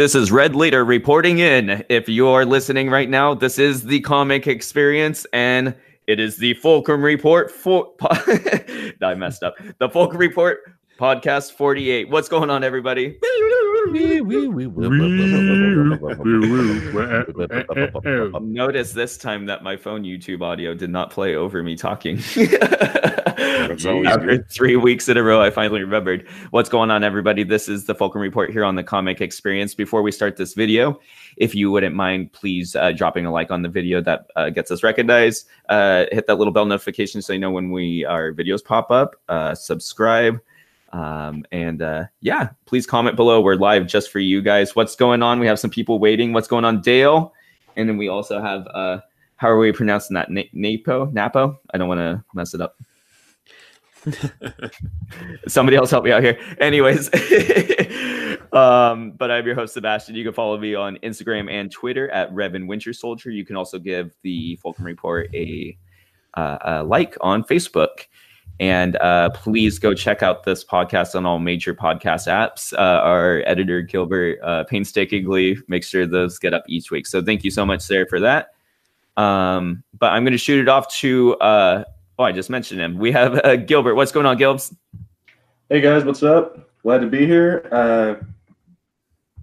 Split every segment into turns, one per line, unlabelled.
This is Red Leader reporting in. If you are listening right now, this is the comic experience and it is the Fulcrum Report for I messed up. The Fulcrum Report podcast 48. What's going on everybody? Notice this time that my phone YouTube audio did not play over me talking. After three weeks in a row, I finally remembered. What's going on, everybody? This is the Fulcrum Report here on the Comic Experience. Before we start this video, if you wouldn't mind, please uh, dropping a like on the video that uh, gets us recognized. Uh, hit that little bell notification so you know when we our videos pop up. Uh, subscribe. Um, and uh, yeah, please comment below. We're live just for you guys. What's going on? We have some people waiting. What's going on, Dale? And then we also have uh, how are we pronouncing that? Napo? Napo? I don't want to mess it up. Somebody else help me out here. Anyways, um, but I'm your host Sebastian. You can follow me on Instagram and Twitter at Revan Winter Soldier. You can also give the Fulcrum Report a, uh, a like on Facebook. And uh, please go check out this podcast on all major podcast apps. Uh, our editor, Gilbert, uh, painstakingly makes sure those get up each week. So thank you so much, Sarah, for that. Um, but I'm going to shoot it off to, uh, oh, I just mentioned him. We have uh, Gilbert. What's going on, Gilbs?
Hey, guys. What's up? Glad to be here. Uh,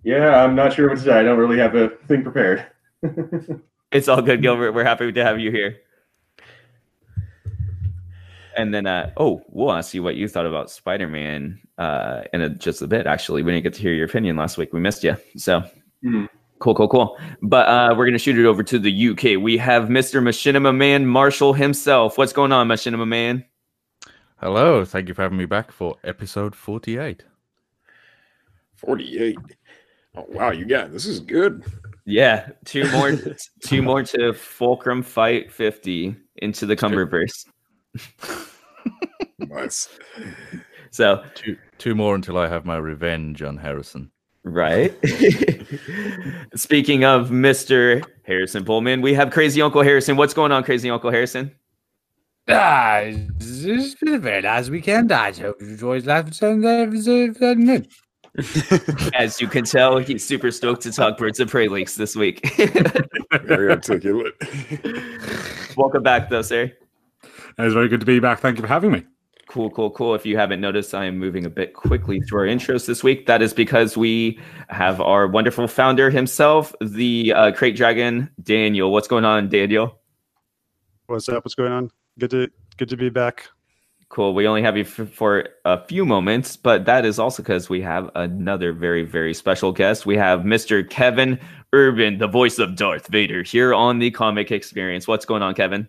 yeah, I'm not sure what to say. I don't really have a thing prepared.
it's all good, Gilbert. We're happy to have you here. And then, uh, oh, we'll want to see what you thought about Spider Man uh, in a, just a bit. Actually, we didn't get to hear your opinion last week. We missed you. So mm-hmm. cool, cool, cool. But uh, we're going to shoot it over to the UK. We have Mr. Machinima Man Marshall himself. What's going on, Machinima Man?
Hello. Thank you for having me back for episode 48.
48. Oh, wow. You got this is good.
Yeah. Two more, two more to Fulcrum Fight 50 into the Cumberverse
nice.
So
two two more until I have my revenge on Harrison.
Right. Speaking of Mr. Harrison Bulman, we have Crazy Uncle Harrison. What's going on, Crazy Uncle Harrison?
Ah, this has been a very nice weekend. I hope you enjoyed life.
As you can tell, he's super stoked to talk Birds of Prey leaks this week.
very articulate.
Welcome back, though, sir.
It's very good to be back. Thank you for having me.
Cool, cool, cool. If you haven't noticed, I am moving a bit quickly through our intros this week. That is because we have our wonderful founder himself, the uh, Crate Dragon, Daniel. What's going on, Daniel?
What's up? What's going on? Good to good to be back.
Cool. We only have you f- for a few moments, but that is also because we have another very, very special guest. We have Mr. Kevin Urban, the voice of Darth Vader, here on the Comic Experience. What's going on, Kevin?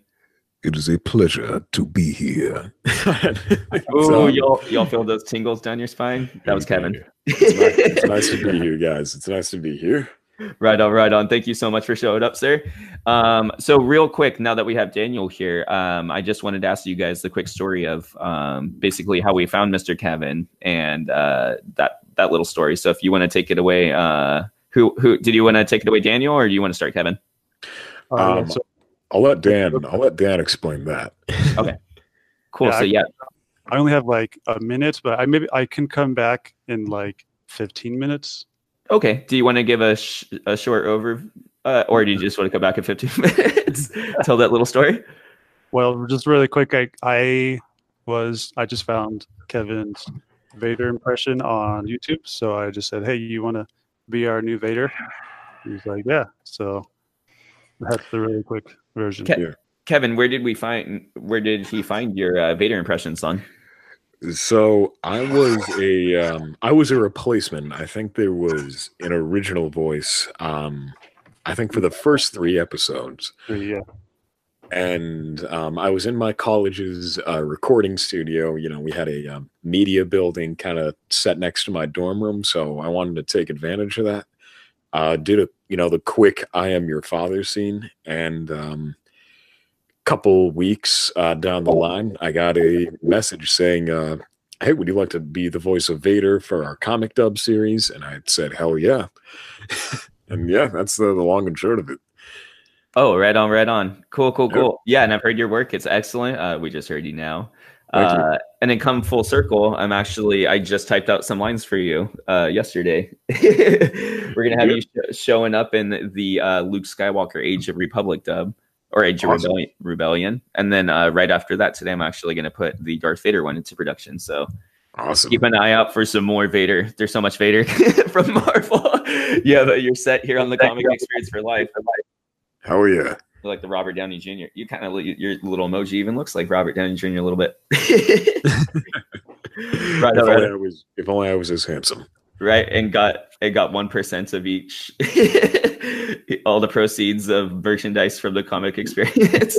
It is a pleasure to be here.
oh, y'all, y'all feel those tingles down your spine? That was Kevin.
It's nice, it's nice to be here, guys. It's nice to be here.
Right on, right on. Thank you so much for showing up, sir. Um, so, real quick, now that we have Daniel here, um, I just wanted to ask you guys the quick story of um, basically how we found Mr. Kevin and uh, that that little story. So, if you want to take it away, uh, who who did you want to take it away, Daniel, or do you want to start, Kevin?
Um, so I'll let Dan. I'll let Dan explain that.
Okay. Cool. Yeah, so yeah,
I, I only have like a minute, but I maybe I can come back in like 15 minutes.
Okay. Do you want to give a sh- a short over, uh, or do you just want to come back in 15 minutes, tell that little story?
Well, just really quick, I I was I just found Kevin's Vader impression on YouTube, so I just said, "Hey, you want to be our new Vader?" He's like, "Yeah." So that's the really quick version. Ke-
Kevin, where did we find? Where did he find your uh, Vader impression, son?
So I was a um, I was a replacement. I think there was an original voice. Um, I think for the first three episodes.
Yeah.
And um, I was in my college's uh, recording studio. You know, we had a um, media building kind of set next to my dorm room, so I wanted to take advantage of that. Uh, did a you know the quick "I am your father" scene, and um, couple weeks uh, down the line, I got a message saying, uh, "Hey, would you like to be the voice of Vader for our comic dub series?" And I said, "Hell yeah!" and yeah, that's the, the long and short of it.
Oh, right on, right on. Cool, cool, cool. Yeah, and I've heard your work. It's excellent. Uh, we just heard you now. Uh, and then come full circle, I'm actually I just typed out some lines for you uh, yesterday. We're gonna have you sh- showing up in the uh, Luke Skywalker Age of Republic dub or Age of
Awesome.
Rebellion, Rebellion, and then uh, right after that today, I'm actually gonna put the Darth Vader one into production. So
Awesome.
keep an eye out for some more Vader. There's so much Vader from Marvel. yeah, but you're set here on the comic experience for life.
Hell yeah.
You're like the Robert Downey Jr. You kind of your little emoji even looks like Robert Downey Jr. a little bit. right,
if, only I was, if only I was as handsome.
right, and got it got one percent of each. All the proceeds of merchandise from the comic experience.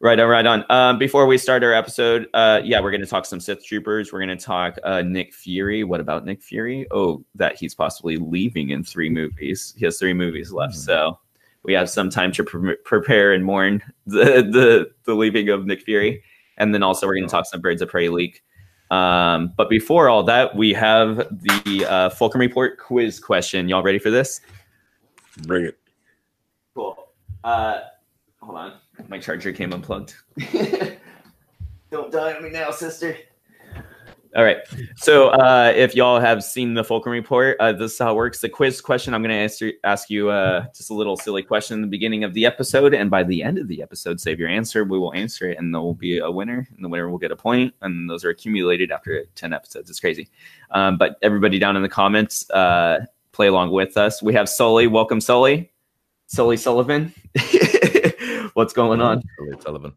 right on, right on. Um, before we start our episode, uh, yeah, we're going to talk some Sith Troopers. We're going to talk uh, Nick Fury. What about Nick Fury? Oh, that he's possibly leaving in three movies. He has three movies left, so we have some time to pre- prepare and mourn the, the the leaving of Nick Fury, and then also we're going to talk some Birds of Prey leak. Um, but before all that, we have the uh, Fulcrum Report quiz question. Y'all ready for this?
Bring it.
Cool. Uh, hold on, my charger came unplugged. Don't die on me now, sister. All right. So, uh, if y'all have seen the Fulcrum report, uh, this is how it works. The quiz question. I'm going to answer, ask you uh, just a little silly question in the beginning of the episode, and by the end of the episode, save your answer. We will answer it, and there will be a winner, and the winner will get a point, and those are accumulated after 10 episodes. It's crazy. Um, but everybody down in the comments, uh, play along with us. We have Sully. Welcome, Sully. Sully Sullivan. What's going on?
Sully Sullivan.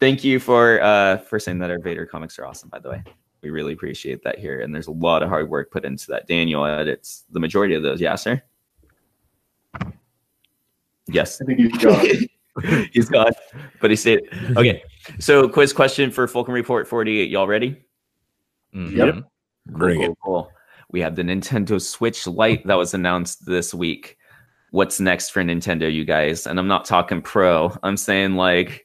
Thank you for uh, for saying that our Vader comics are awesome. By the way, we really appreciate that here, and there's a lot of hard work put into that. Daniel edits the majority of those. Yeah, sir. Yes,
I think he's gone.
he's gone, but he said okay. So, quiz question for Fulcrum Report 48. Y'all ready?
Mhm.
Yep.
Cool,
Bring
cool,
it.
cool. We have the Nintendo Switch Lite that was announced this week. What's next for Nintendo, you guys? And I'm not talking pro. I'm saying like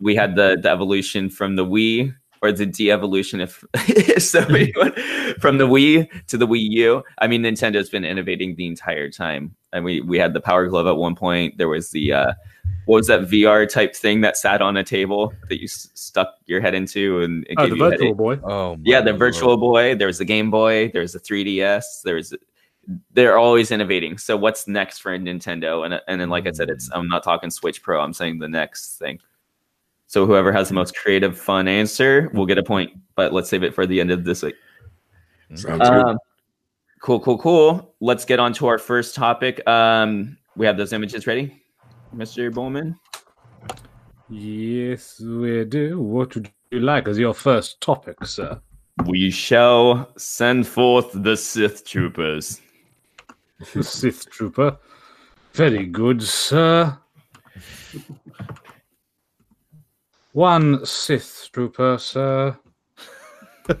we had the, the evolution from the Wii or the de-evolution if, if somebody from the Wii to the Wii U. I mean, Nintendo's been innovating the entire time. And we we had the Power Glove at one point. There was the uh, what was that VR type thing that sat on a table that you s- stuck your head into and it
Oh,
gave
the
you headache?
virtual boy.
Oh, my
Yeah, the
lord.
Virtual Boy. There's the Game Boy. There's the 3DS. There's they're always innovating. So what's next for Nintendo? And and then like I said, it's I'm not talking Switch Pro. I'm saying the next thing. So whoever has the most creative, fun answer will get a point. But let's save it for the end of this week.
Sounds good.
Um, cool, cool, cool. Let's get on to our first topic. Um, we have those images ready, Mr. Bulman.
Yes, we do. What would you like as your first topic, sir?
We shall send forth the Sith troopers.
The Sith Trooper. Very good, sir. One Sith Trooper, sir.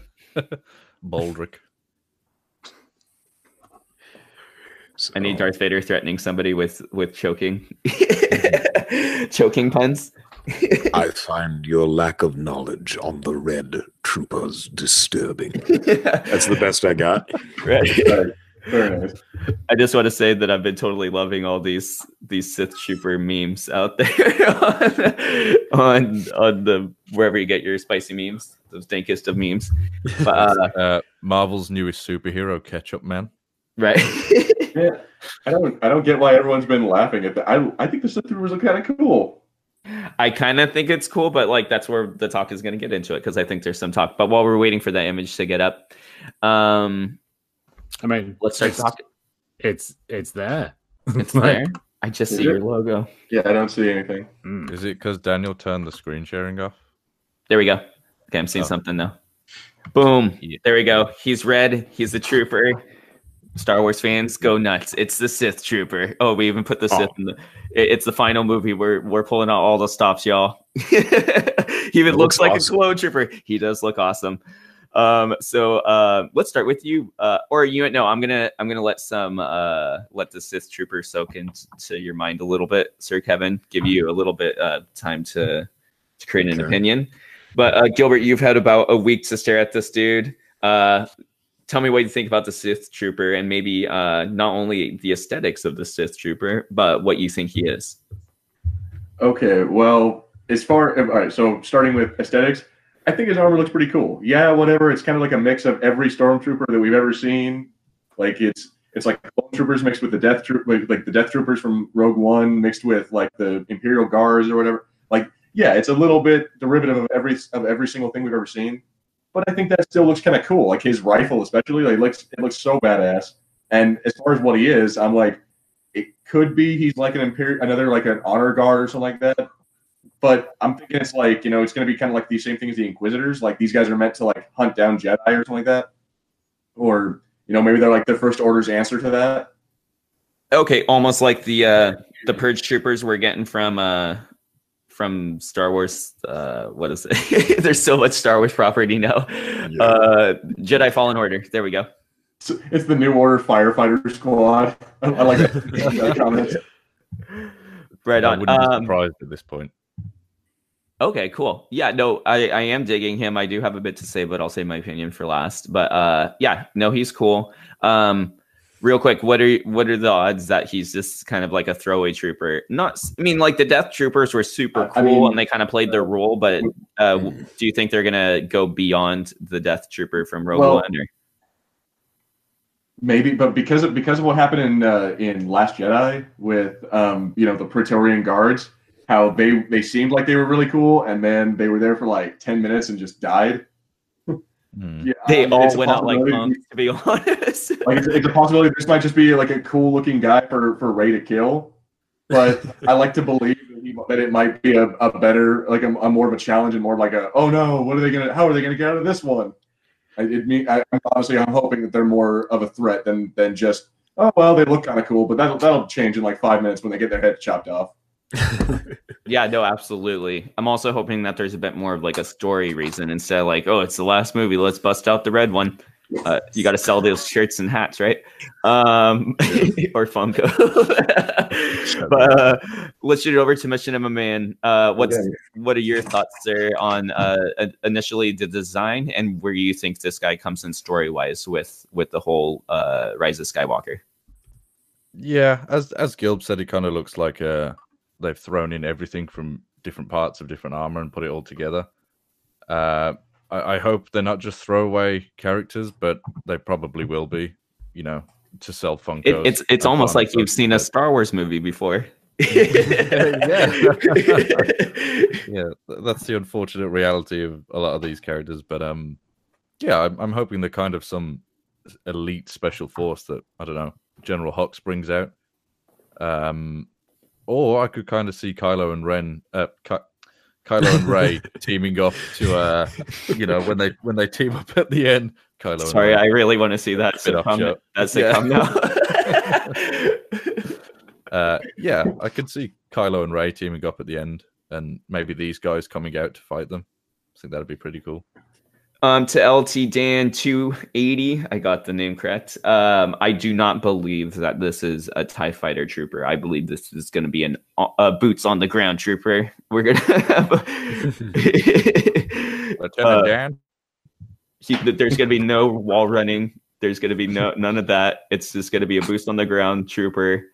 Baldric.
So,
I need Darth Vader threatening somebody with with choking, choking puns.
I find your lack of knowledge on the Red Troopers disturbing.
That's the best I got.
Right.
Right. Very nice.
I just want to say that I've been totally loving all these these Sith Trooper memes out there on, on on the wherever you get your spicy memes, those dankest of memes. But, uh,
Uh, Marvel's newest superhero, Ketchup Man.
right.
Yeah, I don't. I don't get why everyone's been laughing at that. I I think the Sith Troopers are kind of cool.
I kind of think it's cool, but like that's where the talk is going to get into it because I think there's some talk. But while we're waiting for that image to get up, um,
I mean,
let's start
it's,
talking.
It's it's there.
It's
Like,
there. I just see
it?
your logo.
Yeah, I don't see anything.
mm.
Is it because Daniel turned the screen sharing off?
There we go. Okay, I'm seeing
Oh.
something now. Boom.
Yeah.
There we go. He's red. He's a trooper. Star Wars fans go nuts. It's the Sith trooper. Oh, we even put the Sith
Oh.
in the. It's the final movie. We're we're pulling out all the stops, y'all. he even looks
looks
like
awesome.
a clone trooper. He does look awesome. Um, so uh, let's start with you. Uh, or you no, I'm gonna I'm gonna let some uh let the Sith trooper soak into your mind a little bit, Sir Kevin. Give you a little bit uh time to to create an
Okay.
opinion. But uh, Gilbert, you've had about a week to stare at this dude. Uh, tell me what you think about the Sith Trooper, and maybe uh, not only the aesthetics of the Sith Trooper, but what you think he is.
Okay, well, as far all right, so starting with aesthetics, I think his armor looks pretty cool. Yeah, whatever. It's kind of like a mix of every stormtrooper that we've ever seen. Like it's it's like troopers mixed with the death troop like, like the death troopers from Rogue One mixed with like the Imperial Guards or whatever. Like yeah, it's a little bit derivative of every of every single thing we've ever seen. But I think that still looks kind of cool. Like his rifle, especially, like looks it looks so badass. And as far as what he is, I'm like, it could be he's like an imperial, another like an honor guard or something like that. But I'm thinking it's like you know it's going to be kind of like the same thing as the Inquisitors. Like these guys are meant to like hunt down Jedi or something like that, or you know maybe they're like the First Order's answer to that.
Okay, almost like the uh the purge troopers we're getting from uh from Star Wars. Uh, what is it? There's so much Star Wars property now.
Yeah.
Uh, Jedi Fallen Order. There we go.
So it's the New Order firefighter squad. I, I like that, that comment.
Right
I wouldn't be
Um,
surprised at this point.
Okay, cool. Yeah, no, I, I am digging him. I do have a bit to say, but I'll save my opinion for last. But uh yeah, no, he's cool. Um real quick, what are what are the odds that he's just kind of like a throwaway trooper? Not I mean like the death troopers were super cool
I mean-
and they kind of played their role, but uh do you think they're going to go beyond the death trooper from Rogue
Well,
One or
Maybe, but because of because of what happened in uh, in Last Jedi with um, you know the Praetorian guards, how they they seemed like they were really cool, and then they were there for like ten minutes and just died.
Hmm.
Yeah,
they
um,
all went out like
possibility-
to be honest.
Like it's, it's a possibility this might just be like a cool looking guy for for Rey to kill, but I like to believe that, he, that it might be a, a better like a, a more of a challenge and more like a oh no what are they gonna how are they gonna get out of this one? I, it mean I, honestly I'm hoping that they're more of a threat than than just oh well they look kind of cool but that'll that'll change in like five minutes when they get their head chopped off.
Yeah, no, absolutely. I'm also hoping that there's a bit more of like a story reason instead of like, oh, it's the last movie, let's bust out the red one. Uh, you got to sell those shirts and hats, right? Um, or Funko. but uh, let's shoot it over to Mission of a Man. Uh, what's
Okay.
what are your thoughts there on uh, initially the design and where you think this guy comes in story wise with with the whole uh, Rise of Skywalker?
Yeah, as as Gilb said, it kind of looks like uh they've thrown in everything from different parts of different armor and put it all together. Uh, I, I hope they're not just throwaway characters, but they probably will be. You know, to sell Funkos.
It, it's it's almost like you've seen a Star Wars movie before.
yeah, th- that's the unfortunate reality of a lot of these characters. But um, yeah, I'm, I'm hoping they're kind of some elite special force that I don't know General Hux brings out. Um, or I could kind of see Kylo and Ren, uh, Ky- Kylo and Rey teaming up to uh, you know, when they when they team up at the end. Kylo. and
Sorry, I really want to see that sitcom.
show.
That
Yeah.
sitcom now.
uh, yeah, I could see Kylo and Rey teaming up at the end, and maybe these guys coming out to fight them. I think that'd be pretty cool.
Um, to LT Dan two eighty, I got the name correct. Um, I do not believe that this is a Tie Fighter trooper. I believe this is going to be an uh, boots on the ground trooper. We're gonna have.
Lieutenant
Uh,
Dan.
he, there's going to be no wall running. There's going to be no none of that. It's just going to be a boost on the ground trooper.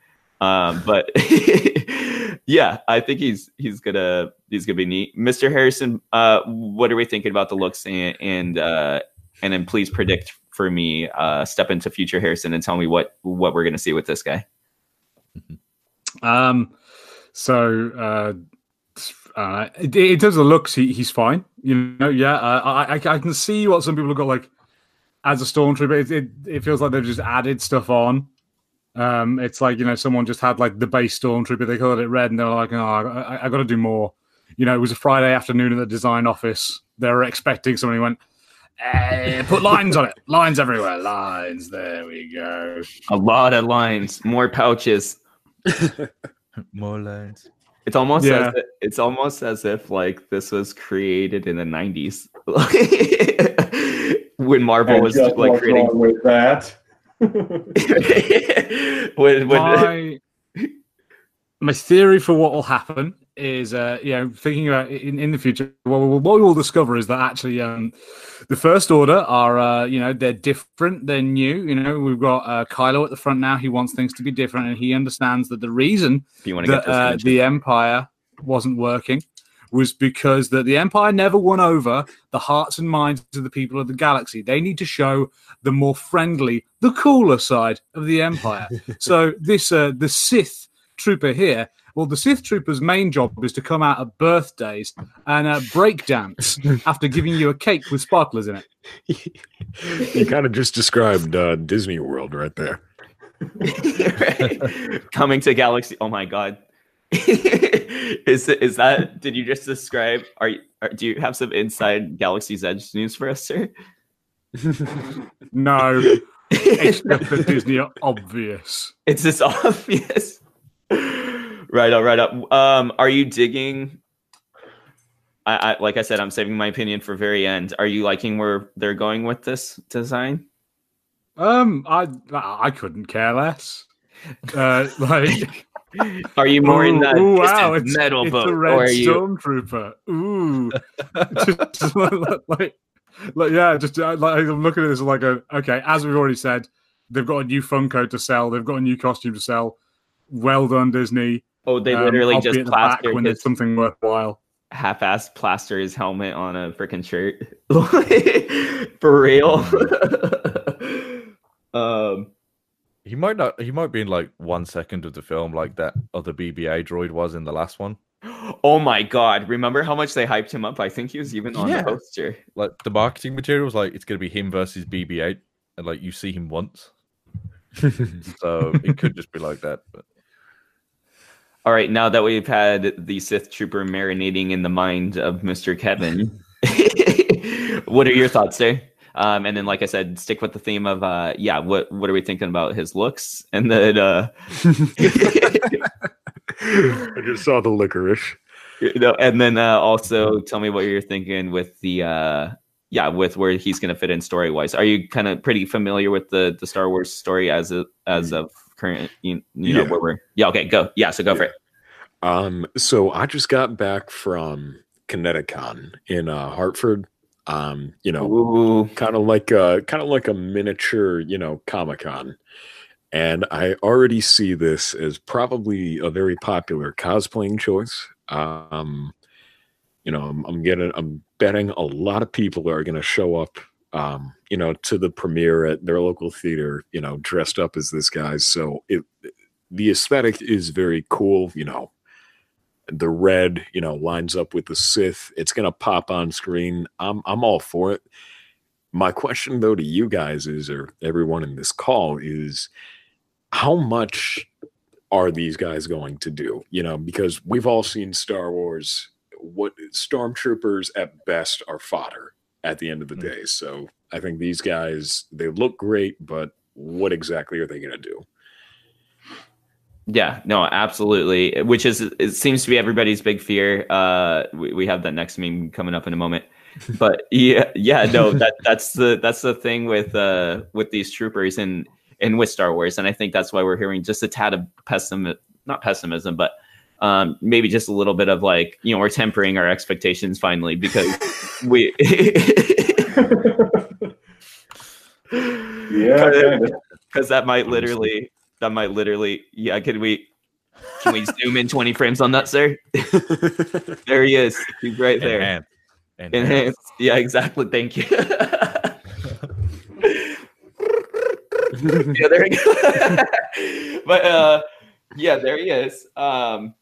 Um, but yeah, I think he's he's gonna he's gonna be neat. Mr. Harrison, uh, what are we thinking about the looks and and uh, and then please predict for me, uh, step into future Harrison and tell me what what we're gonna see with this guy.
Um, so uh, uh, in terms of looks, he, he's fine. You know, yeah, uh, I, I I can see what some people have got like as a stormtrooper. It, it it feels like they've just added stuff on. Um, it's like you know someone just had like the base stormtrooper. They colored it red, and they're like, oh, I, I got to do more. You know, it was a Friday afternoon at the design office. They were expecting somebody went. Eh, put lines on it. Lines everywhere. Lines. There we go.
A lot of lines, more pouches.
More lines.
It's almost
Yeah.
as if, it's almost as if like this was created in the '90s when Marvel
And
was
just
like creating.
wrong with that?
when, when,
my my theory for what will happen is, uh, you know, thinking about in, in the future, what, we- what we will discover is that actually, um, the First Order are, uh, you know, they're different, they're new. You know, we've got uh, Kylo at the front now. He wants things to be different, and he understands that the reason
you want get
that uh, the Empire wasn't working was because that the Empire never won over the hearts and minds of the people of the galaxy. They need to show the more friendly, the cooler side of the Empire. so this uh, the Sith trooper here. Well, the Sith trooper's main job is to come out at birthdays and uh, break dance after giving you a cake with sparklers in it.
you kind of just described uh, Disney World right there.
Coming to Galaxy. Oh my god. Is is that? Did you just describe? Are you? Are, do you have some inside Galaxy's Edge news for us, sir?
No, except that Disney obvious.
It's just obvious. right up, right up. Um, are you digging? I, I like I said, I'm saving my opinion for very end. Are you liking where they're going with this design?
Um, I I couldn't care less. Uh, like,
Are you more in the
Ooh, wow, it's,
metal
it's
boat,
a red
or are you?
stormtrooper. Ooh, Just like, like, like, yeah, just uh, like I'm looking at this like a okay. As we've already said, they've got a new Funko to sell. They've got a new costume to sell. Well done, Disney.
Oh, they
Um,
literally
I'll
just
at the back
plastered
when
his
there's something worthwhile.
half-ass plaster his helmet on a freaking shirt for real. um,
He might not. He might be in like one second of the film, like that other BB-8 droid was in the last one.
oh my god! Remember how much they hyped him up? I think he was even on
Yeah.
the poster.
Like the marketing material was like it's gonna be him versus BB-8, and like you see him once. so it could just be like that. But
All right, now that we've had the Sith Trooper marinating in the mind of Mr. Kevin, what are your thoughts there? Um, and then, like I said, stick with the theme of uh, yeah, what what are we thinking about his looks? And then, uh,
I just saw the licorice.
know, and then uh, also tell me what you're thinking with the uh, yeah, with where he's going to fit in story wise. Are you kind of pretty familiar with the the Star Wars story as of as of current? You, you know
Yeah.
where we're yeah. Okay, go yeah. So go for it.
Um, so I just got back from ConnectiCon in uh, Hartford. Um, you know, kind of like a kind of like a miniature, you know, Comic Con. And I already see this as probably a very popular cosplaying choice. Um, you know, I'm, I'm getting, I'm betting a lot of people are going to show up, um, you know, to the premiere at their local theater, you know, dressed up as this guy. So it, the aesthetic is very cool. You know, the red, you know, lines up with the Sith. It's going to pop on screen. I'm, I'm all for it. My question, though, to you guys is, or everyone in this call, is how much are these guys going to do? You know, because we've all seen Star Wars. What stormtroopers at best are fodder at the end of the
Mm.
day. So I think these guys, they look great, but what exactly are they going to do?
Yeah, no, absolutely. Which is it seems to be everybody's big fear. Uh, we, we have that next meme coming up in a moment, but yeah, yeah, no, that that's the that's the thing with uh with these troopers and and with Star Wars, and I think that's why we're hearing just a tad of pessimism, not pessimism, but um maybe just a little bit of like you know we're tempering our expectations finally because we.
Yeah,
because that might literally that might literally yeah can we can we zoom in 20 frames on that sir? There he is. He's right there.
Enhance. Enhance.
enhance. Yeah exactly. Thank you. Yeah there he goes. but uh yeah there he is. Um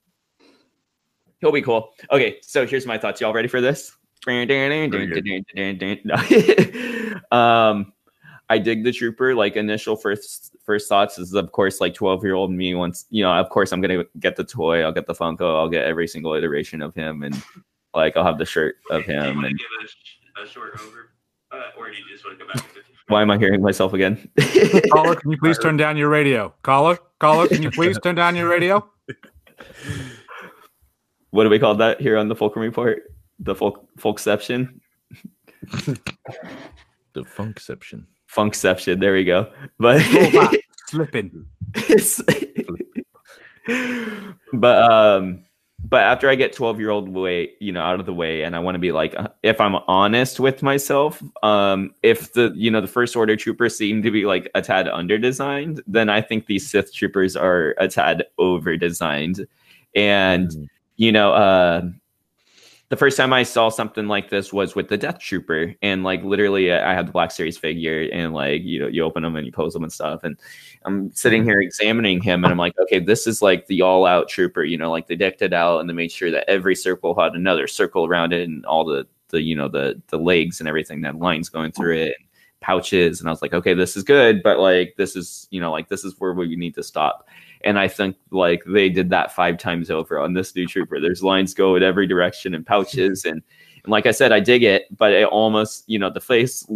he'll be cool. Okay so here's my thoughts. Y'all ready for this? Um I dig the trooper. Like initial first first thoughts is of course like twelve year old me wants you know of course I'm gonna get the toy. I'll get the Funko. I'll get every single iteration of him, and like I'll have the shirt of him. And
give a, a short over, uh, or do you just want to go back to
why am I hearing myself again?
Caller, can you please turn down your radio? Caller, caller, can you please turn down your radio?
what do we call that here on the Fulcrum Report? The folk folkception,
The funkception.
Funkception. There we go. But
Oh. Slipping.
But um but after i get 12 year old way you know out of the way and i want to be like uh, if i'm honest with myself um if the you know the first order troopers seem to be like a tad under designed then i think these sith troopers are a tad over designed and
Mm.
you know uh the first time I saw something like this was with the Death Trooper, and like literally, I had the Black Series figure, and like you know, you open them and you pose them and stuff, and I'm sitting here examining him, and I'm like, okay, this is like the all-out trooper, you know, like they decked it out and they made sure that every circle had another circle around it, and all the the you know the the legs and everything that lines going through it, and pouches, and I was like, okay, this is good, but like this is you know like this is where we need to stop. And I think like they did that five times over on this new trooper. There's lines go in every direction and pouches and, and like I said, I dig it, but it almost you know the face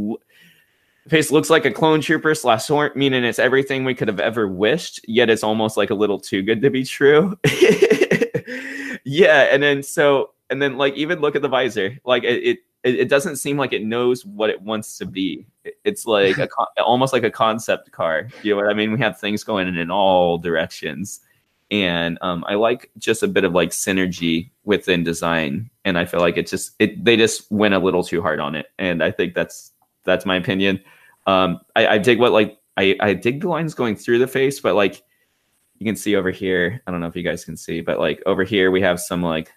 face looks like a clone trooper slash sword, meaning it's everything we could have ever wished. Yet it's almost like a little too good to be true. yeah, and then so and then like even look at the visor, like it. it it, it doesn't seem like it knows what it wants to be. It- It's like a con- almost like a concept car. You know what I mean? We have things going in, in all directions, and um, I like just a bit of like synergy within design. And I feel like it just it they just went a little too hard on it, and I think that's that's my opinion. Um, I, I dig what like I I dig the lines going through the face, but like you can see over here. I don't know if you guys can see, but like over here we have some like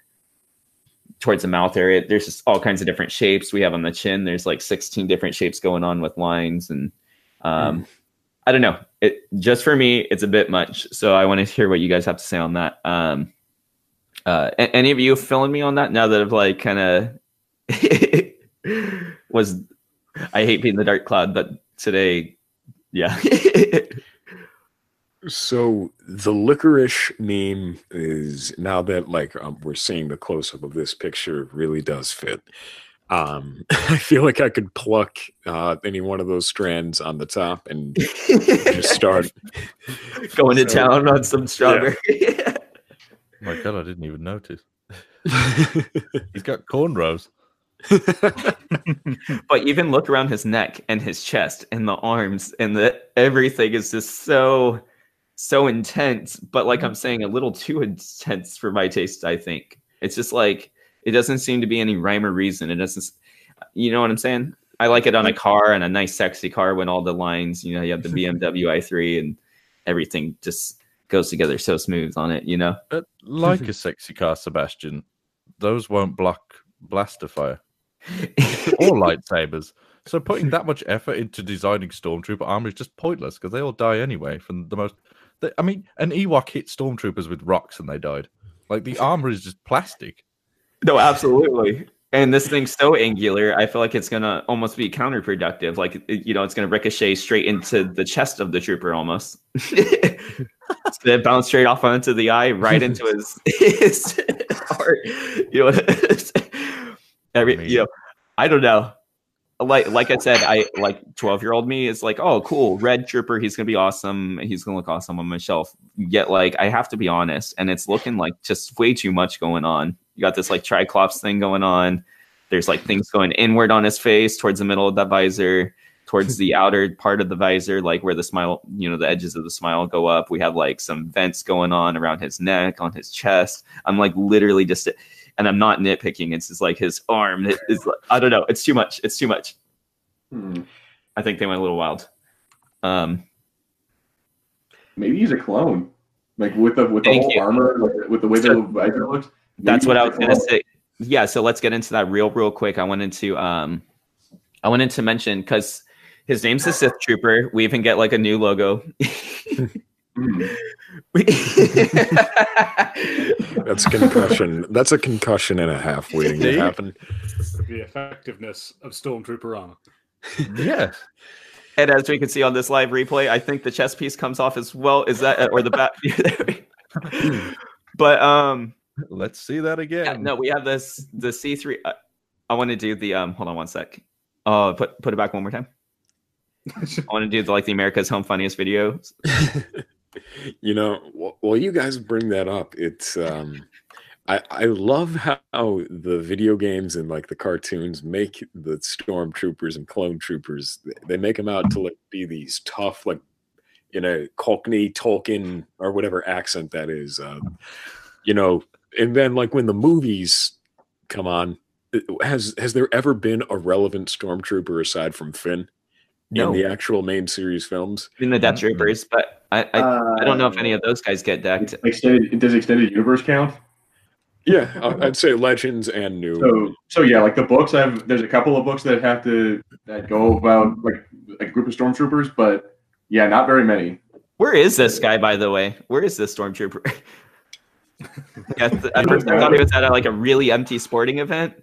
towards the mouth area. There's just all kinds of different shapes we have on the chin. There's like 16 different shapes going on with lines, and um, I don't know. It just for me, it's a bit much. So I want to hear what you guys have to say on that. Um, uh, any of you filling me on that now that I've like kind of was I hate being the dark cloud, but today, yeah.
So the licorice meme is now that like um, we're seeing the close up of this picture really does fit. Um, I feel like I could pluck uh, any one of those strands on the top and just start
going to
So-
town on some strawberry.
Oh my god, I didn't even notice. He's got cornrows.
but even look around his neck and his chest and the arms and the everything is just so so intense but like mm-hmm. i'm saying a little too intense for my taste i think it's just like it doesn't seem to be any rhyme or reason it doesn't you know what i'm saying i like it on a car and a nice sexy car when all the lines you know you have the bmw i3 and everything just goes together so smooth on it you know
But like a sexy car, Sebastian, those won't block blaster fire or lightsabers. So putting that much effort into designing stormtrooper armor is just pointless because they all die anyway. From the most, I mean, an Ewok hit stormtroopers with rocks and they died. Like the armor is just plastic.
No, absolutely. And this thing's so angular, I feel like it's gonna almost be counterproductive. Like you know, it's gonna ricochet straight into the chest of the trooper almost. it's gonna bounce straight off onto the eye, right into his his heart. You know, every you know, I don't know. Like like I said, I like twelve year old me is like, oh cool, red trooper, he's gonna be awesome. He's gonna look awesome on my shelf. Yet like I have to be honest, and it's looking like just way too much going on. You got this like triclops thing going on. There's like things going inward on his face towards the middle of the visor, towards the outer part of the visor, like where the smile, you know, the edges of the smile go up. We have like some vents going on around his neck, on his chest. I'm like literally just, and I'm not nitpicking. It's just like his arm. Is, like, I don't know. It's too much. It's too much.
Hmm.
I think they went a little wild. Um,
Maybe he's a clone, like with the with the whole
you.
armor, like, with the way
So-
the visor looks.
that's what I was gonna say. Yeah, so let's get into that real, real quick. I wanted to, um, I wanted to mention because his name's the Sith Trooper. We even get like a new logo. We-
That's concussion. That's a concussion and a half waiting to happen.
The effectiveness of Stormtrooper armor.
Yes.
and as we can see on this live replay, I think the chest piece comes off as well. Is that or the back? but um,
Let's see that again.
yeah, no, we have this the C three. I, I want to do the um. Hold on one sec. Oh, put put it back one more time. I want to do the, like the America's Home Funniest video.
You know, wh- while you guys bring that up, it's um, I I love how the video games and like the cartoons make the stormtroopers and clone troopers. They make them out to like be these tough, like you know, Cockney Tolkien or whatever accent that is. Uh, you know, and then like when the movies come on, has has there ever been a relevant stormtrooper aside from Finn?
No.
In the actual main series films,
in the Death Troopers, but I, I, I don't know if any of those guys get decked.
Extended, does extended universe count?
Yeah, I- I'd say legends and new.
So, so yeah, like the books. I've there's a couple of books that have to that go about like a group of stormtroopers, but yeah, not very many.
Where is this guy, by the way? Where is this stormtrooper? yeah, th- at first I thought he was at a, like a really empty sporting event.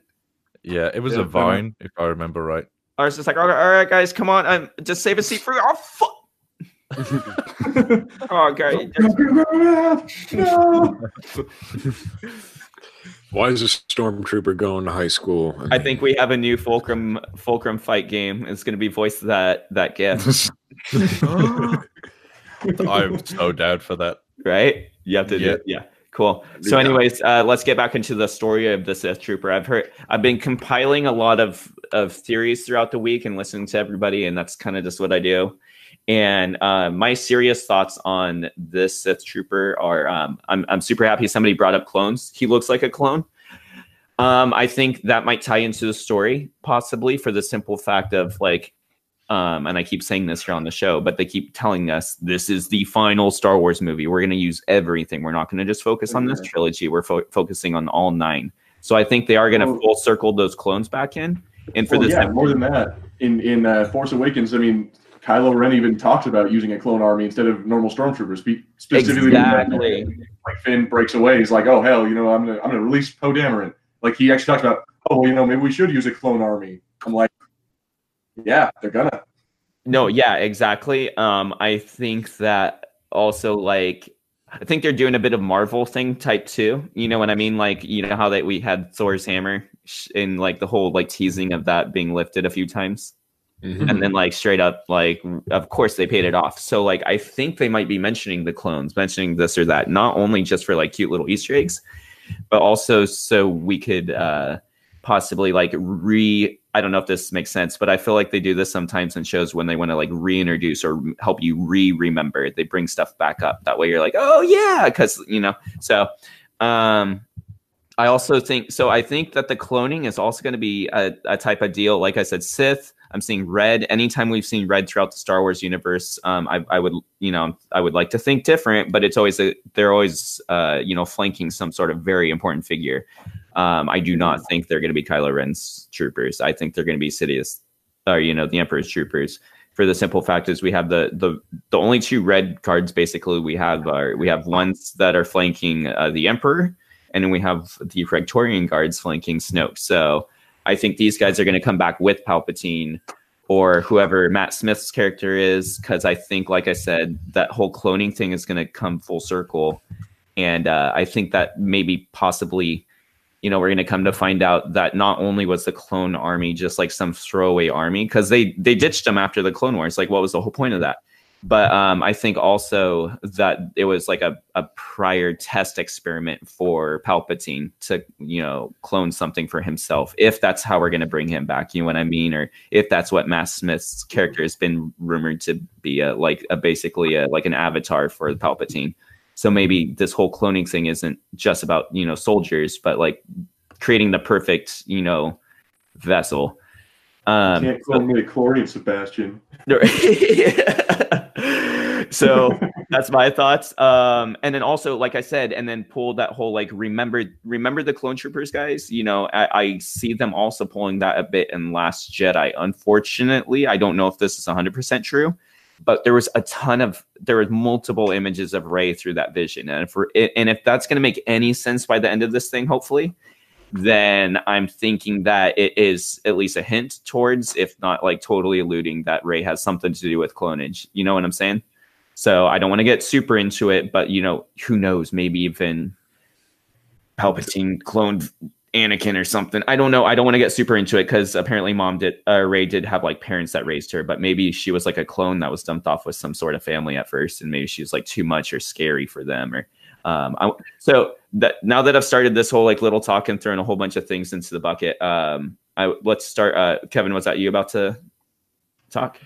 Yeah, it was
Yeah,
a vine, if I remember right.
I was just like, all right, all right guys, come on, um, just save a seat for. Oh fuck! Oh, okay.
no.
Why is a stormtrooper going to high school?
I think we have a new Fulcrum Fulcrum fight game. It's going to be voiced that that gift,
I'm so down for that.
right? You have to
Yeah.
do yeah. Cool. So, anyways, uh, let's get back into the story of the Sith Trooper. I've heard, I've been compiling a lot of of theories throughout the week and listening to everybody, and that's kind of just what I do. And uh, my serious thoughts on this Sith Trooper are: um, I'm I'm super happy somebody brought up clones. He looks like a clone. Um, I think that might tie into the story, possibly for the simple fact of like, um, and I keep saying this here on the show, but they keep telling us this is the final Star Wars movie. We're going to use everything. We're not going to just focus on this trilogy. We're fo- focusing on all nine. So I think they are going to full circle those clones back in. And for
Well,
this,
yeah, more than that, in in uh, Force Awakens, I mean, Kylo Ren even talks about using a clone army instead of normal stormtroopers. Spe- Specifically, when,
Exactly.
like Finn breaks away, he's like, "Oh hell, you know, I'm gonna I'm gonna release Poe Dameron." Like he actually talks about, "Oh, well, you know, maybe we should use a clone army." I'm like, "Yeah, they're gonna."
No, yeah, exactly. Um, I think that also like I think they're doing a bit of Marvel thing type too. You know what I mean? Like you know how that we had Thor's hammer in like the whole like teasing of that being lifted a few times,
Mhm.
and then like straight up like of course they paid it off. So like I think they might be mentioning the clones, mentioning this or that, not only just for like cute little Easter eggs, but also so we could uh possibly like re I don't know if this makes sense, but I feel like they do this sometimes in shows when they want to like reintroduce or help you re-remember. They bring stuff back up. That way you're like, oh yeah, because you know. So um I also think so. I think that the cloning is also going to be a, a type of deal. Like I said, Sith. I'm seeing red. Anytime we've seen red throughout the Star Wars universe, um, I, I would, you know, I would like to think different, but it's always a, they're always, uh, you know, flanking some sort of very important figure. Um, I do not think they're going to be Kylo Ren's troopers. I think they're going to be Sidious, or you know, the Emperor's troopers. For the simple fact is, we have the the the only two red cards basically we have are we have ones that are flanking uh, the Emperor, and then we have the Praetorian guards flanking Snoke. So I think these guys are going to come back with Palpatine or whoever Matt Smith's character is, because I think, like I said, that whole cloning thing is going to come full circle, and uh, I think that maybe possibly, you know, we're going to come to find out that not only was the clone army just like some throwaway army, because they they ditched them after the Clone Wars. Like, what was the whole point of that? But um, I think also that it was like a, a prior test experiment for Palpatine to, you know, clone something for himself, if that's how we're going to bring him back. You know what I mean? Or if that's what Matt Smith's character has been rumored to be, a, like a, basically a, like an avatar for Palpatine. So maybe this whole cloning thing isn't just about, you know, soldiers, but like creating the perfect, you know, vessel. Um,
Can't clone me to Chlorian Sebastian.
so that's my thoughts um and then also like i said and then pull that whole like remember remember the clone troopers guys you know I, I see them also pulling that a bit in last jedi unfortunately i don't know if this is 100% true but there was a ton of there was multiple images of Rey through that vision and if we're, and if that's going to make any sense by the end of this thing hopefully then I'm thinking that it is at least a hint towards, if not like totally alluding that Rey has something to do with clonage. You know what I'm saying? So I don't want to get super into it, but you know, who knows? Maybe even Palpatine cloned Anakin or something. I don't know. I don't want to get super into it because apparently mom did, uh, Rey did have like parents that raised her, but maybe she was like a clone that was dumped off with some sort of family at first, and maybe she was like too much or scary for them or um, I, so that now that I've started this whole like little talk and thrown a whole bunch of things into the bucket, um, I let's start. Uh, Kevin, was that you about to talk?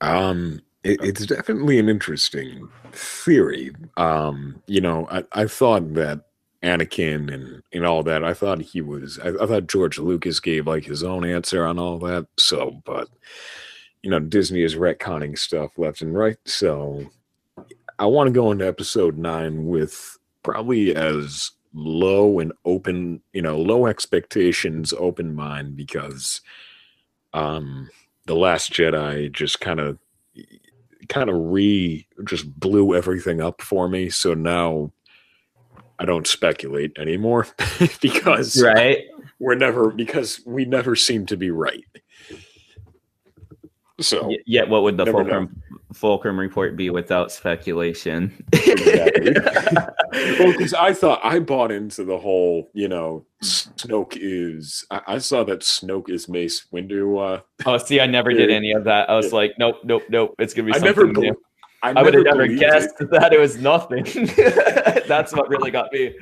Um, it, it's definitely an interesting theory. Um, you know, I, I thought that Anakin and, and all that, I thought he was, I, I thought George Lucas gave like his own answer on all that. So, but, you know, Disney is retconning stuff left and right. So I want to go into episode nine with probably as low and open, you know, low expectations, open mind because um the last Jedi just kind of kind of re just blew everything up for me. So now I don't speculate anymore because
Right.
we're never because we never seem to be right. So
Yet, what would the Fulcrum Fulcrum report be without speculation?
Exactly. well, because I thought I bought into the whole, you know, Snoke is. I, I saw that Snoke is Mace Windu. Uh,
oh, see, I never did any of that. I was like, nope, nope, nope. It's gonna be
I never. I
I would have never guessed
it.
that it was nothing. That's what really got me.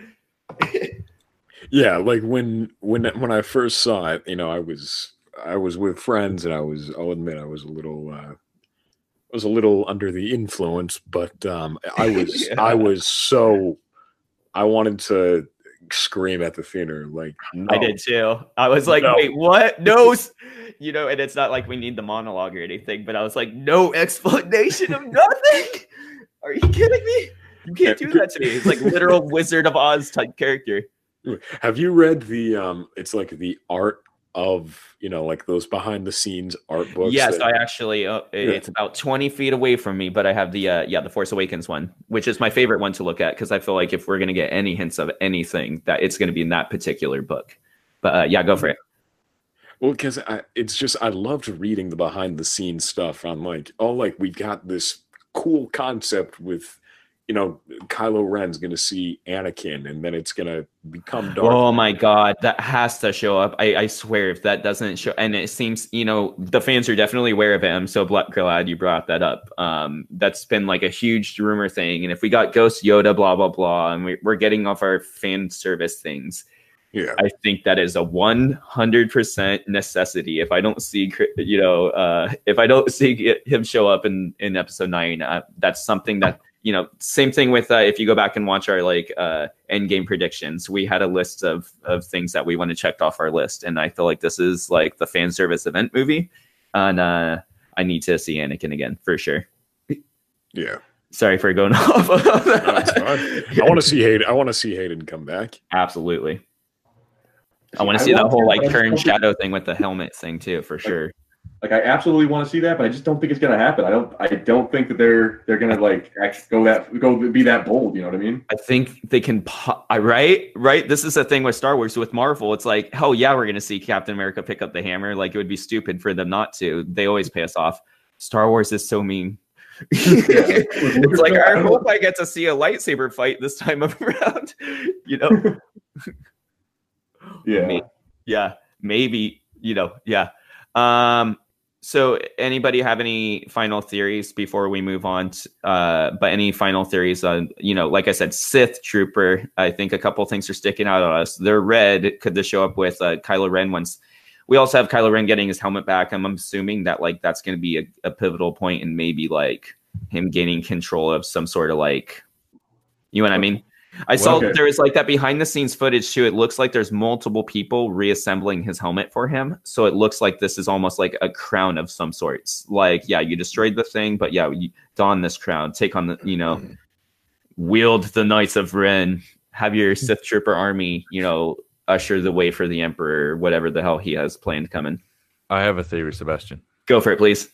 Yeah, like when when when I first saw it, you know, I was I was with friends, and I was. I'll admit, I was a little. Uh, I was a little under the influence, but um, I was.
Yeah.
I was so. I wanted to scream at the theater, like no.
I did too. I was like,
No.
wait, what? No, you know, and it's not like we need the monologue or anything, but I was like, no explanation of nothing. Are you kidding me? You can't do that to me. It's like literal Wizard of Oz type character.
Have you read the um it's like the art of, you know, like those behind the scenes art books?
yes,
that-
I actually. Uh, It's about twenty feet away from me, but I have the uh, yeah the Force Awakens one, which is my favorite one to look at because I feel like if we're gonna get any hints of anything, that it's gonna be in that particular book. But uh, yeah, go for it.
Well, because it's just I loved reading the behind the scenes stuff on like, oh, like we got this cool concept with, you know, Kylo Ren's gonna see Anakin, and then it's gonna become Darth.
Oh my god, that has to show up. I, I swear, if that doesn't show, and it seems you know the fans are definitely aware of it. I'm so glad you brought that up. Um, that's been like a huge rumor thing, and if we got Ghost Yoda, blah blah blah, and we, we're getting off our fan service things,
Yeah,
I think that is a 100% necessity. If I don't see, you know, uh, if I don't see him show up in in episode nine, uh, that's something that you know. Same thing with uh, if you go back and watch our like uh, end game predictions, we had a list of of things that we want to check off our list, and I feel like this is like the fan service event movie, and uh, I need to see Anakin again for sure.
yeah.
Sorry for going off. of that.
it's. I want to see Hayden. I want to see Hayden come back.
Absolutely. I want to see that whole like
but
turn shadow thing with the helmet thing too, for sure.
Like I absolutely want to see that, but I just don't think it's gonna happen. I don't. I don't think that they're they're gonna like actually go that go be that bold. You know what I mean?
I think they can. right, right. This is the thing with Star Wars with Marvel. It's like, oh yeah, we're gonna see Captain America pick up the hammer. Like it would be stupid for them not to. They always pay us off. Star Wars is so mean. it's like I hope I get to see a lightsaber fight this time around. You know.
Yeah.
May- yeah maybe you know yeah um so anybody have any final theories before we move on t- uh but any final theories on you know like i said sith trooper i think a couple things are sticking out on us. They're red. Could this show up with uh, kylo ren once we also have kylo ren getting his helmet back? I'm assuming that like that's going to be a, a pivotal point and maybe like him gaining control of some sort of like you know what i mean I saw
Okay.
there was like that behind the scenes footage too. It looks like there's multiple people reassembling his helmet for him. So it looks like this is almost like a crown of some sorts. Like, yeah, you destroyed the thing, but yeah, you don this crown, take on the, you know, wield the Knights of Ren, have your hmm. Sith Trooper army, you know, usher the way for the Emperor, whatever the hell he has planned coming.
I have a theory, Sebastian.
Go for it, please.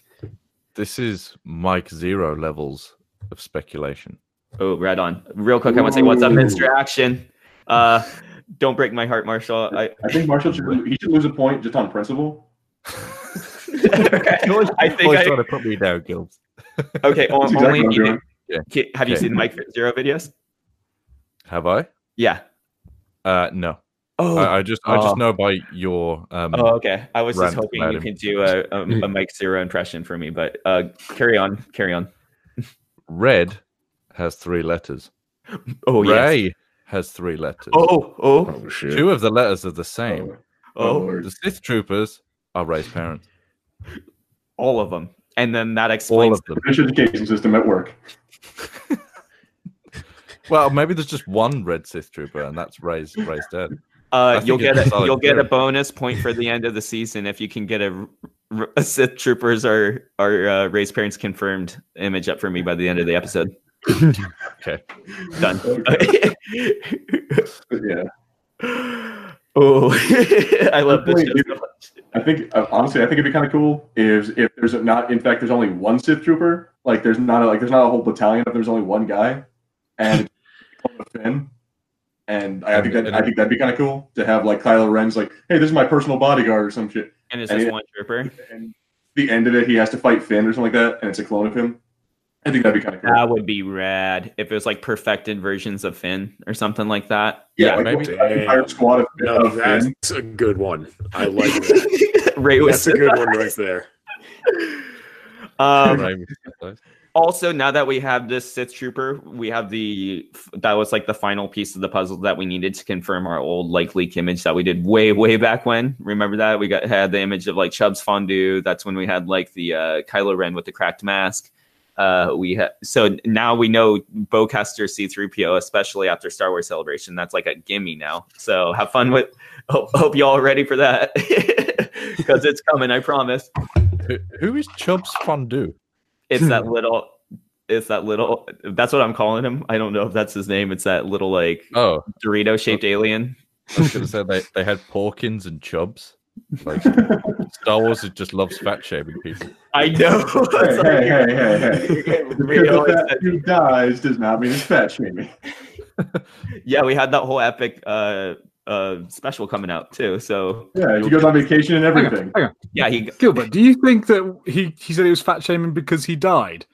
This is Mike Zeroh levels of speculation.
Oh, right on. Real quick, I want to say what's up, Mr. Action. Uh, don't break my heart, Marshall. I,
I think Marshall should he should lose a point just on principle.
I think I,
trying to put me down, Gilbs.
Okay,
That's
on-
exactly
only
what I'm
if you
doing.
Ki- Have you
Okay.
seen the Mike Zeroh videos?
Have I?
Yeah.
Uh, no.
Oh,
I, I just I just know by your um.
oh, okay. I was just hoping you
him.
could do a, a, a Mike Zeroh impression for me, but uh, carry on, carry on.
Red has three letters.
Oh yes.
Rey has three letters.
Oh oh
Oh shit!
Two of the letters are the same.
oh,
Lord.
The Sith troopers are Rey's parents.
all of them, and then that
All
explains.
of them.
British education system at work.
Well, maybe there's just one red Sith trooper, and that's Rey's Rey's dad.
Uh, you'll get
a
a, you'll get a bonus point for the end of the season if you can get a Sith troopers or or uh, Rey's parents confirmed image up for me by the end of the episode.
Okay.
Done.
yeah.
oh, I love this.
Wait,
so much.
I think uh, honestly, I think it'd be kind of cool if if there's not, in fact, there's only one Sith trooper. Like there's not a, like there's not a whole battalion. If there's only one guy, and Finn, and I, I think that I think that'd be kind of cool to have like Kylo Ren's like, hey, this is my personal bodyguard or some shit.
And it's
And
just
it-
one trooper.
And the end of it, he has to fight Finn or something like that, and it's a clone of him. I think that'd be kind of cool.
That would be rad if it was like perfected versions of Finn or something like that.
yeah, like
maybe-
an entire squad of,
No,
of Finn.
that's a good one. I like that.
Rey was
That's a good one right there.
Um, also, now that we have this Sith Trooper, we have the that was like the final piece of the puzzle that we needed to confirm our old like leak image that we did way way back when. Remember that we got had the image of like Chubb's fondue. That's when we had like the uh, Kylo Ren with the cracked mask. Uh, we ha- so now we know Bowcaster C3PO, especially after Star Wars Celebration. That's like a gimme now. So have fun with. Hope, hope y'all are ready for that because it's coming. I promise.
Who, who is Chubb's fondue?
It's that little. It's that little. That's what I'm calling him. I don't know if that's his name. It's that little like
Oh,
Dorito shaped alien.
I was going to say they, they had Porkins and Chubbs. Like Star Wars just loves fat shaming people.
I know.
Hey, hey, hey, hey, hey.
We
Because that
said-
dude dies does not mean it's fat shaming.
yeah, we had that whole epic uh uh special coming out too. So
Yeah, he goes on vacation and everything.
Hang on.
yeah, he
Gilbert, do you think that he, he said he was fat shaming because he died?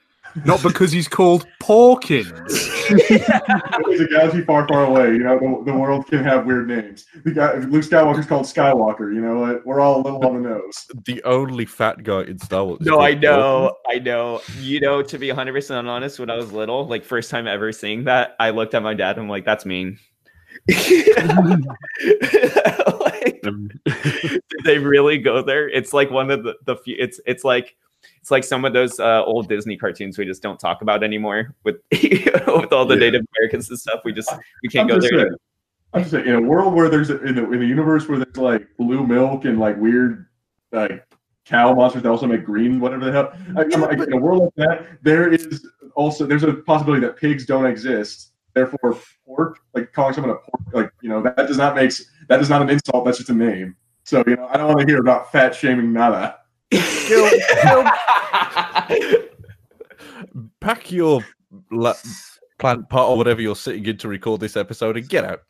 Not because he's called Porkins.
There's a galaxy far, far away. You know, the, the world can have weird names. The guy, Luke Skywalker's called Skywalker. You know what? We're all a little on the nose.
The only fat guy in Star Wars.
No, I
called
know, I know. You know, to be 100% honest, when I was little, like first time ever seeing that, I looked at my dad and I'm like, that's mean. like, did they really go there? It's like one of the, the few, it's, it's like, it's like some of those uh, old Disney cartoons we just don't talk about anymore with with all the
Yeah.
Native Americans and stuff. We just we can't
I'm
go there.
saying. I'm just saying, in a world where there's a, in, the, in the universe where there's like blue milk and like weird like cow monsters that also make green whatever the hell. I, I'm like, in a world like that, there is also there's a possibility that pigs don't exist. Therefore, pork, like calling someone a pork, like you know that does not makes that is not an insult. That's just a name. So you know, I don't want to hear about fat shaming nada.
Pack your la- plant pot or whatever you're sitting in to record this episode and get out.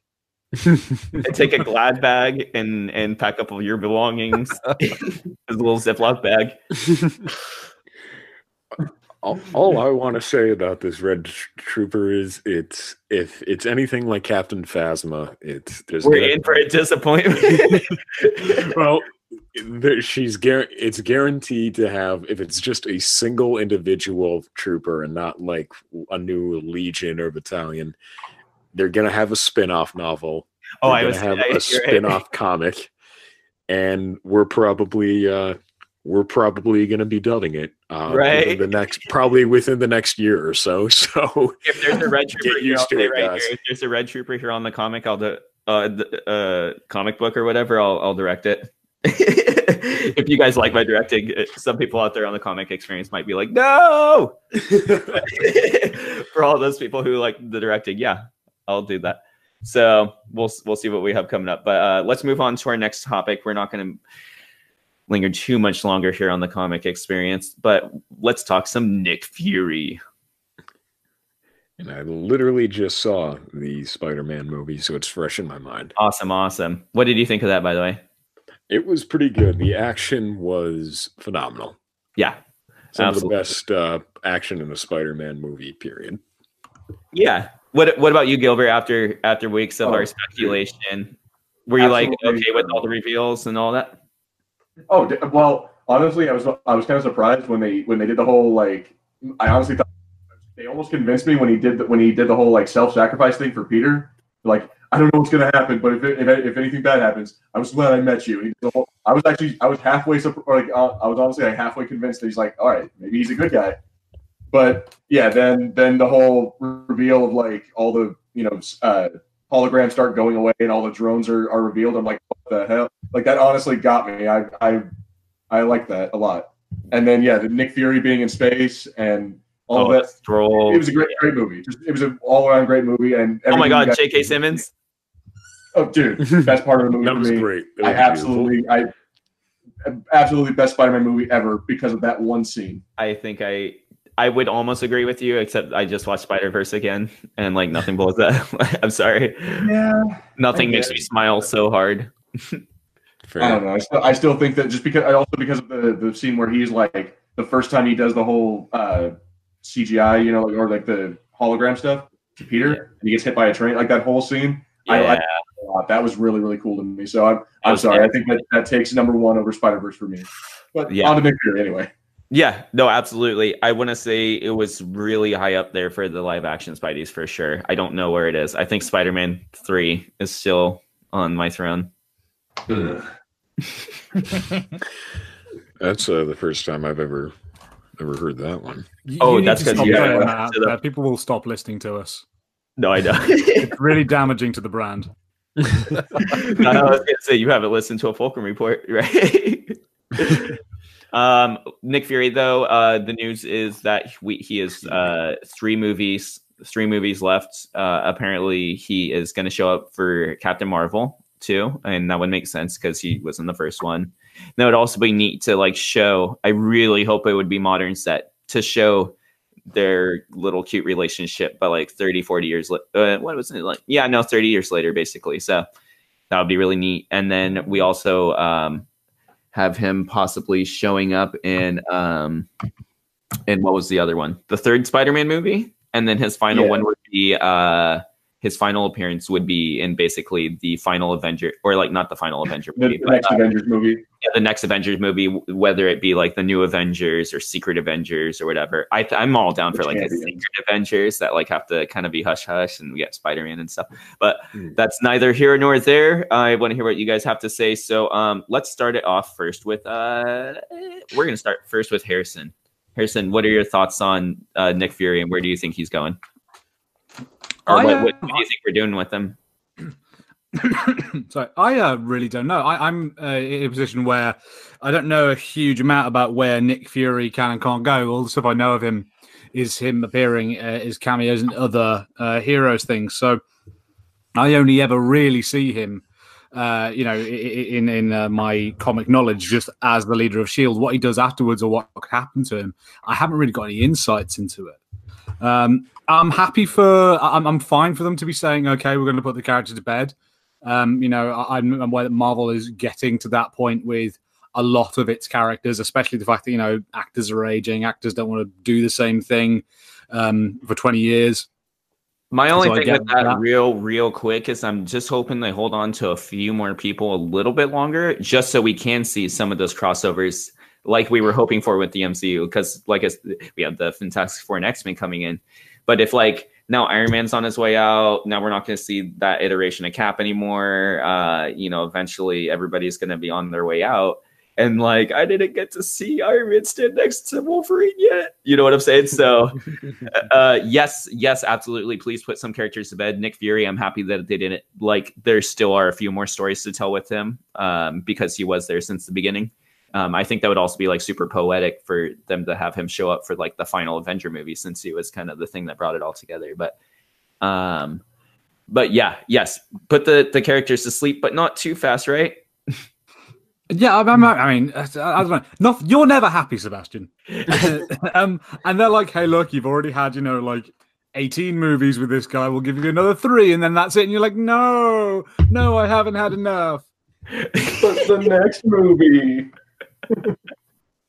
take a glad bag and and pack up all your belongings. His little Ziploc bag.
All, all I want to say about this red trooper is it's if it's anything like Captain Phasma, it's there's
We're
gonna-
in for a disappointment.
well there, she's it's guaranteed to have if it's just a single individual trooper and not like a new legion or battalion they're gonna have a spin-off novel
oh,
They're
I
gonna
was
have
I-
a
you're right.
spin-off comic and we're probably uh we're probably going to be dubbing it uh,
Right.
the next probably within the next year or so so
If there's a red trooper here,
used to it,
right here. If there's a red trooper here on the comic, I'll do uh, the, uh comic book or whatever. I'll I'll direct it. If you guys like my directing, uh, some people out there on the comic experience might be like, no. For all those people who like the directing, yeah, I'll do that. So we'll we'll see what we have coming up. But uh, let's move on to our next topic. We're not going to linger too much longer here on the comic experience, but let's talk some Nick Fury.
and i literally just saw the spider-man movie so it's fresh in my mind
Awesome, awesome. What did you think of that, by the way?
It was pretty good the action was phenomenal
Yeah,
some
Absolutely.
of the best uh, action in a spider-man movie period
yeah. What What about you, Gilbert? After after weeks of
Oh,
our speculation, were you like okay with all the reveals and all that?
Oh well, honestly, I was I was kind of surprised when they when they did the whole like. I honestly thought they almost convinced me when he did the, when he did the whole like self sacrifice thing for Peter. Like I don't know what's gonna happen, but if if, if anything bad happens, I'm just glad I met you. Whole, I was actually I was halfway like uh, I was honestly like halfway convinced that he's like all right maybe he's a good guy. But yeah, then then the whole reveal of like all the you know uh, holograms start going away and all the drones are, are revealed. I'm like what the hell? Like that honestly got me. I I I like that a lot. And then yeah, the Nick Fury being in space and all
oh,
of that.
Stroll.
It was a great, great movie. Just, it was an all around great movie. And
oh my God, J.K. Simmons.
Oh, dude, best part of the movie
That
for
was
me.
great. That
I
was beautiful.
absolutely, I absolutely best Spider-Man movie ever because of that one scene.
I think I I would almost agree with you, except I just watched Spider Verse again, and like nothing blows that. I'm sorry,
Yeah,
nothing makes me smile so hard.
Fair.
I don't know. I still, I still think that just because I also because of the the scene where he's like the first time he does the whole uh, CGI, you know, or like the hologram stuff to Peter, and he gets hit by a train, like that whole scene. I
Yeah,
like a lot. That was really really cool to me. So I'm I'm
was
sorry. I think that that takes number one over Spider Verse for me. But
Yeah.
on to Nick Fury anyway.
yeah, no, absolutely. I want to say it was really high up there for the live action Spideys for sure. I don't know where it is. I think Spider Man Three is still on my throne.
That's uh, the first time I've ever ever heard that one.
You-
Oh,
you need
that's
to
'cause
stop
you
saying
haven't
that.
the-
Uh, people will stop listening to us.
No, I don't.
It's really damaging to the brand.
I was gonna say you haven't listened to a Fulcrum report, right? um, Nick Fury, though, uh, the news is that we, he is uh, three movies, three movies left. Uh, apparently, he is going to show up for Captain Marvel too, and that would make sense because he was in the first one. And That would also be neat to like show. I really hope it would be modern set to show their little cute relationship but like 30 40 years later uh, what was it like yeah no 30 years later basically so that would be really neat and then we also um have him possibly showing up in um in what was the other one the third spider-man movie and then his final
Yeah.
one would be uh his final appearance would be in basically the final avenger or like not the final avenger
The,
movie
the
but,
next
uh,
Avengers movie.
yeah, the next Avengers movie, whether it be like the new Avengers or Secret Avengers or whatever. I, I'm all down for
The
like a. Secret Avengers that like have to kind of be hush hush and we get Spider Man and stuff. But
Hmm.
that's neither here nor there. I want to hear what you guys have to say. So um, let's start it off first with uh, we're gonna start first with Harrison. Harrison, what are your thoughts on uh, Nick Fury and where do you think he's going? Or
I,
what,
uh,
what do you think we're doing with them?
so I uh, really don't know. I, I'm uh, in a position where I don't know a huge amount about where Nick Fury can and can't go. All the stuff I know of him is him appearing uh, as cameos and other uh, heroes things. So I only ever really see him, uh, you know, in in uh, my comic knowledge, just as the leader of Shield. What he does afterwards or what could happen to him, I haven't really got any insights into it. Um, I'm happy for. I'm, I'm fine for them to be saying, okay, we're going to put the character to bed. Um, you know, I, I'm aware that Marvel is getting to that point with a lot of its characters, especially the fact that you know actors are aging, actors don't want to do the same thing um, for 20 years.
My only
So
thing with that,
that.
real, real quick, is I'm just hoping they hold on to a few more people a little bit longer, just so we can see some of those crossovers, like we were hoping for with the MCU. Because, like, we have the Fantastic Four and X Men coming in, but if like now Iron Man's on his way out, now we're not going to see that iteration of Cap anymore. Uh, you know, eventually everybody's going to be on their way out. And like, I didn't get to see Iron Man stand next to Wolverine yet. You know what I'm saying? So, uh, yes, yes, absolutely. Please put some characters to bed. Nick Fury, I'm happy that they didn't. Like, there still are a few more stories to tell with him um, because he was there since the beginning. Um, I think that would also be like super poetic for them to have him show up for like the final Avenger movie since he was kind of the thing that brought it all together. But, um, but yeah, yes, put the the characters to sleep, but not too fast, right?
Yeah, I, I'm- I mean, I, I don't know. Not, you're never happy, Sebastian. um, and they're like, "Hey, look, you've already had, you know, like 18 movies with this guy. We'll give you another three, and then that's it." And you're like, "No, no, I haven't had enough."
But the next movie.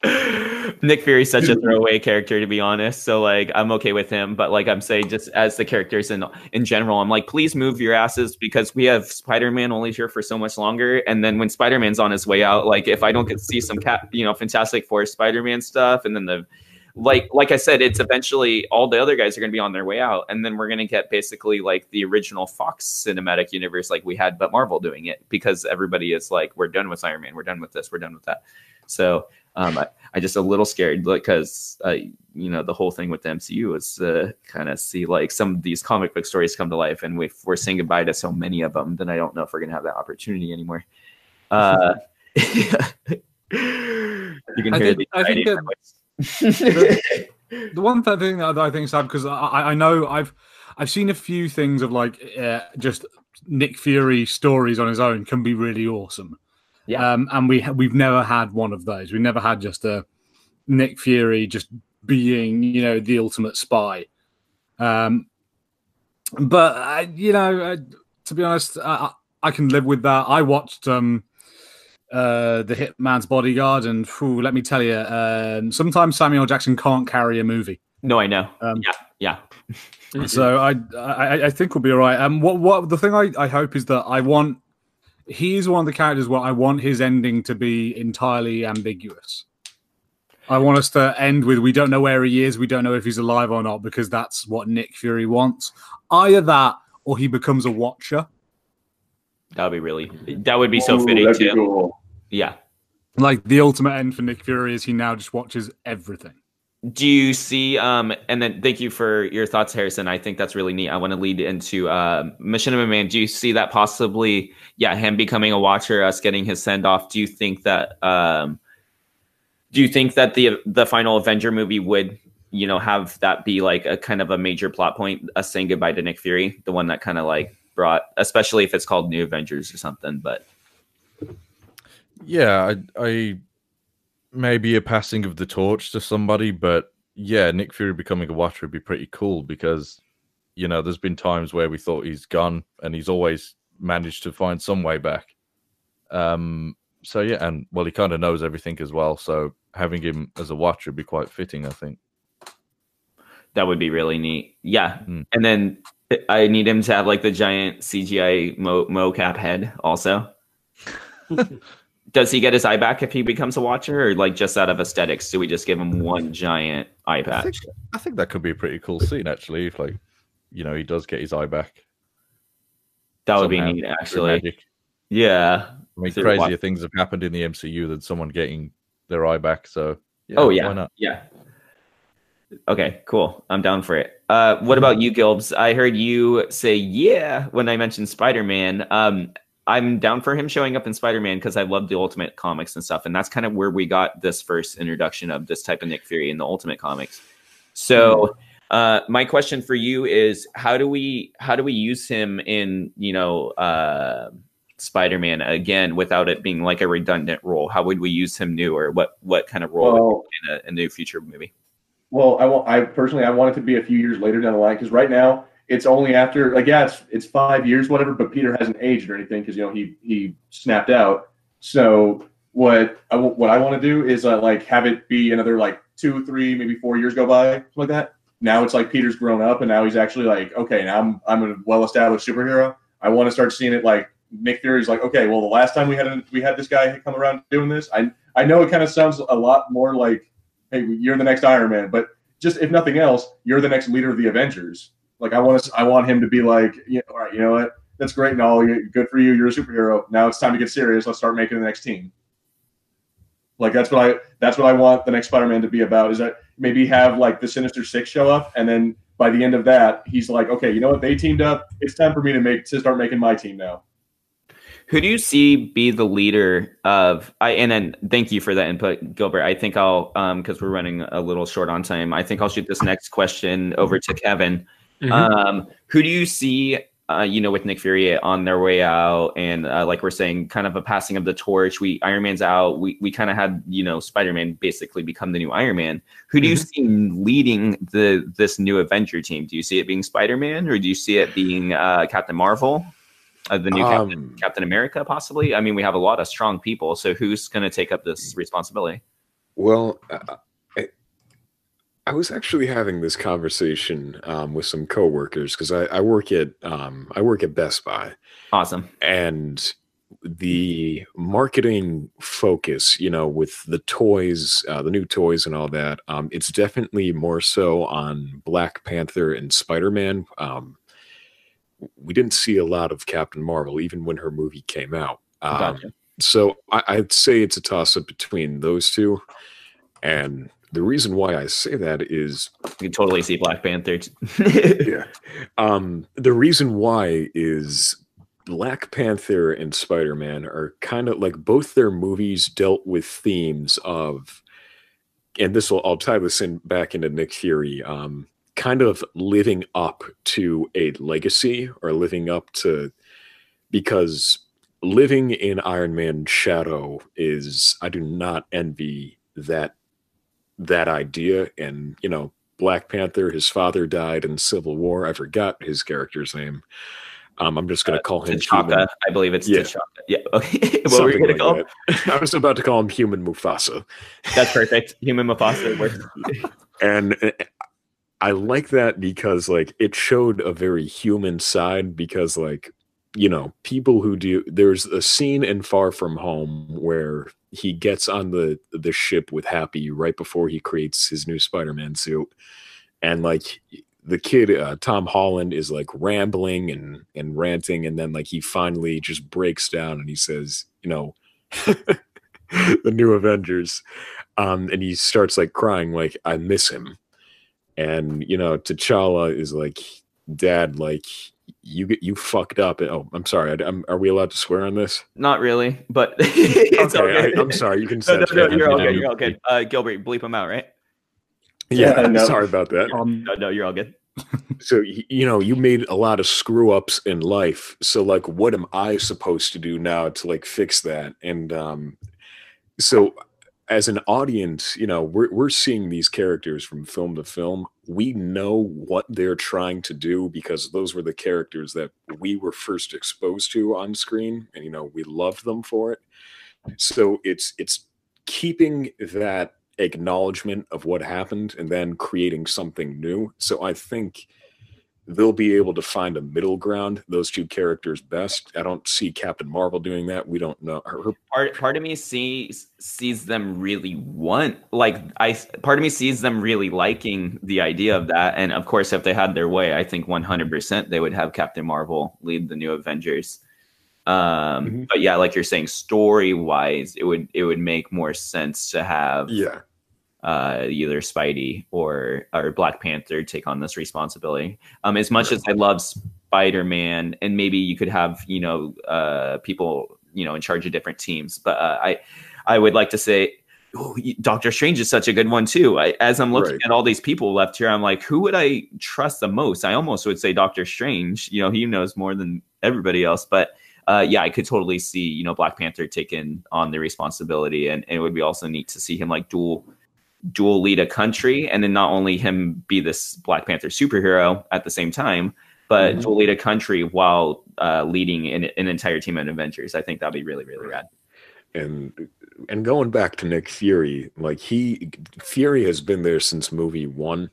Nick Fury's such a throwaway character, to be honest. So like, I'm okay with him. But like I'm saying, just as the characters in in general, I'm like, please move your asses because we have Spider-Man only here for so much longer. And then when Spider-Man's on his way out, like if I don't get to see some cat, you know, Fantastic Four Spider-Man stuff, and then the like, like I said, it's eventually all the other guys are going to be on their way out, and then we're going to get basically like the original Fox cinematic universe, like we had, but Marvel doing it because everybody is like, we're done with Iron Man, we're done with this, we're done with that. So um, I, I just a little scared because uh, you know the whole thing with the MCU is to kind of see like some of these comic book stories come to life, and if we're saying goodbye to so many of them, then I don't know if we're gonna have that opportunity anymore. Uh, you can
I
hear
think-
the
I think that- the one thing that I think is sad because I, I know I've I've seen a few things of like uh, just Nick Fury stories on his own can be really awesome.
Yeah.
Um, and we we've never had one of those. We never had just a Nick Fury just being you know the ultimate spy. Um, but uh, you know, uh, to be honest, I, I can live with that. I watched um uh, the Hitman's Bodyguard, and phew, let me tell you, um, sometimes Samuel Jackson can't carry a movie.
No, I know.
Um,
yeah, yeah.
So I, I, I think we'll be all right. Um, what, what the thing I, I hope is that I want he is one of the characters where I want his ending to be entirely ambiguous. I want us to end with we don't know where he is, we don't know if he's alive or not, because that's what Nick Fury wants. Either that or he becomes a watcher.
That would be really. That would be so
Ooh,
fitting
that'd be
too.
cool.
Yeah.
Like the ultimate end for Nick Fury is he now just watches everything.
Do you see? Um, and then thank you for your thoughts, Harrison. I think that's really neat. I want to lead into uh, Machinima Man. Do you see that possibly? Yeah, him becoming a watcher, us getting his send off. Do you think that? Um, do you think that the the final Avenger movie would, you know, have that be like a kind of a major plot point, us saying goodbye to Nick Fury, the one that kind of like brought, especially if it's called New Avengers or something. But
Yeah, I, I maybe a passing of the torch to somebody, but yeah, Nick Fury becoming a watcher would be pretty cool because you know there's been times where we thought he's gone and he's always managed to find some way back. Um, so yeah, and well, he kind of knows everything as well. So having him as a watcher would be quite fitting, I think.
that would be really neat. Yeah,
Hmm.
and then I need him to have like the giant CGI mo- mocap head also. Does he get his eye back if he becomes a watcher, or like just out of aesthetics? Do we just give him one giant eye
I
patch?
think I think that could be a pretty cool scene actually. If like you know he does get his eye back.
That would be neat, actually. Yeah.
I mean, crazier things have happened in the MCU than someone getting their eye back. So yeah,
oh
why
yeah.
not?
Yeah. Okay, cool. I'm down for it. Uh, what about you, Gilbs? I heard you say yeah when I mentioned Spider Man. Um, I'm down for him showing up in Spider Man because I love the Ultimate comics and stuff, and that's kind of where we got this first introduction of this type of Nick Fury in the Ultimate comics. So, uh, my question for you is, how do we how do we use him in you know uh, Spider Man again without it being like a redundant role? How would we use him new, or what what kind of role
Well,
in a, a new future movie?
Well, I want. I personally, I want it to be a few years later down the line because right now it's only after like yeah, it's it's five years, whatever. But Peter hasn't aged or anything because you know he he snapped out. So what I what I want to do is uh, like have it be another like two, three, maybe four years go by, something like that. Now it's like Peter's grown up and now he's actually like okay, now I'm I'm a well established superhero. I want to start seeing it like Nick Fury's like okay, well the last time we had a, we had this guy come around doing this, I I know it kind of sounds a lot more like hey, you're the next Iron Man, but just if nothing else, you're the next leader of the Avengers. Like I want to, I want him to be like, yeah, all right, you know what? That's great and all. Good for you. You're a superhero. Now it's time to get serious. Let's start making the next team. Like that's what I, that's what I want the next Spider-Man to be about. Is that maybe have like the Sinister Six show up, and then by the end of that, he's like, okay, you know what? They teamed up. It's time for me to make to start making my team now.
Who do you see be the leader of I and then thank you for that input, Gilbert. I think I'll um because we're running a little short on time. I think I'll shoot this next question over to Kevin.
Mhm.
Um, who do you see uh, you know, with Nick Fury on their way out, and uh, like we're saying, kind of a passing of the torch. We Iron Man's out. We we kind of had you know Spider Man basically become the new Iron Man. Who do you see leading the this new Avenger team? Do you see it being Spider Man, or do you see it being uh, Captain Marvel, uh, the new Captain,
Um,
Captain America, possibly? I mean, we have a lot of strong people. So who's going to take up this responsibility?
Well, uh, I, was actually having this conversation um, with some coworkers because I, I work at um, I work at Best Buy,
Awesome.
and the marketing focus, you know, with the toys, uh, the new toys, and all that, um, it's definitely more so on Black Panther and Spider Man. Um, we didn't see a lot of Captain Marvel even when her movie came out. Um,
Gotcha.
so I, I'd say it's a toss up between those two. And the reason why I say that is
You can totally see Black Panther.
yeah. Um, the reason why is Black Panther and Spider Man are kind of like both their movies dealt with themes of and this will I'll tie this in back into Nick Fury. Um, kind of living up to a legacy or living up to because living in Iron Man's shadow is I do not envy that that idea and you know Black Panther his father died in Civil War I forgot his character's name um, I'm just going to call him
T'Chaka.
human.
I believe it's
Yeah.
T'Chaka. Yeah. Okay. what were you going to call?
like. I was about to call him human Mufasa
That's perfect. Human Mufasa
and uh, I like that because like it showed a very human side because like you know people who do there's a scene in Far From Home where he gets on the the ship with Happy right before he creates his new Spider-Man suit. And like the kid uh, Tom Holland is like rambling and and ranting. And then like he finally just breaks down and he says you know the new Avengers. Um and he starts like crying like I miss him. And you know T'Challa is like dad like you get you fucked up oh I'm sorry I, am are we allowed to swear on this
Not really, but it's
okay
okay.
I, I'm sorry you can
No, no,
say
no,
it.
you're all
You
good.
know,
You're all good. Uh, Gilbert, bleep him out, right?
yeah
Yeah, no.
sorry about that
Um,
No, no, you're all good.
so you know you made a lot of screw ups in life so like what am i supposed to do now to like fix that and um so as an audience you know we're, we're seeing these characters from film to film. We know what they're trying to do because those were the characters that we were first exposed to on screen and you know we loved them for it. So it's it's keeping that acknowledgement of what happened and then creating something new. So i think they'll be able to find a middle ground those two characters best. I don't see captain marvel doing that. We don't know. Her,
Part part of me sees sees them really want like I part of me sees them really liking the idea of that, and of course, if they had their way, I think 100 percent they would have Captain Marvel lead the new Avengers. Um,
Mhm.
but yeah, like you're saying, story wise, it would it would make more sense to have
yeah
uh, either Spidey or or Black Panther take on this responsibility. Um, as much as I love Spider Man, and maybe you could have you know uh, people you know in charge of different teams, but uh, I I would like to say. Oh, Doctor Strange is such a good one too. I, as I'm looking
Right.
at all these people left here, I'm like, who would I trust the most? I almost would say Doctor Strange. You know, he knows more than everybody else. But uh, yeah, I could totally see you know Black Panther taking on the responsibility, and, and it would be also neat to see him like dual dual lead a country and then not only him be this Black Panther superhero at the same time, but
Mhm.
dual lead a country while uh, leading an, an entire team of Avengers. I think that'd be really, really rad.
and and going back to Nick Fury, like he Fury has been there since movie one,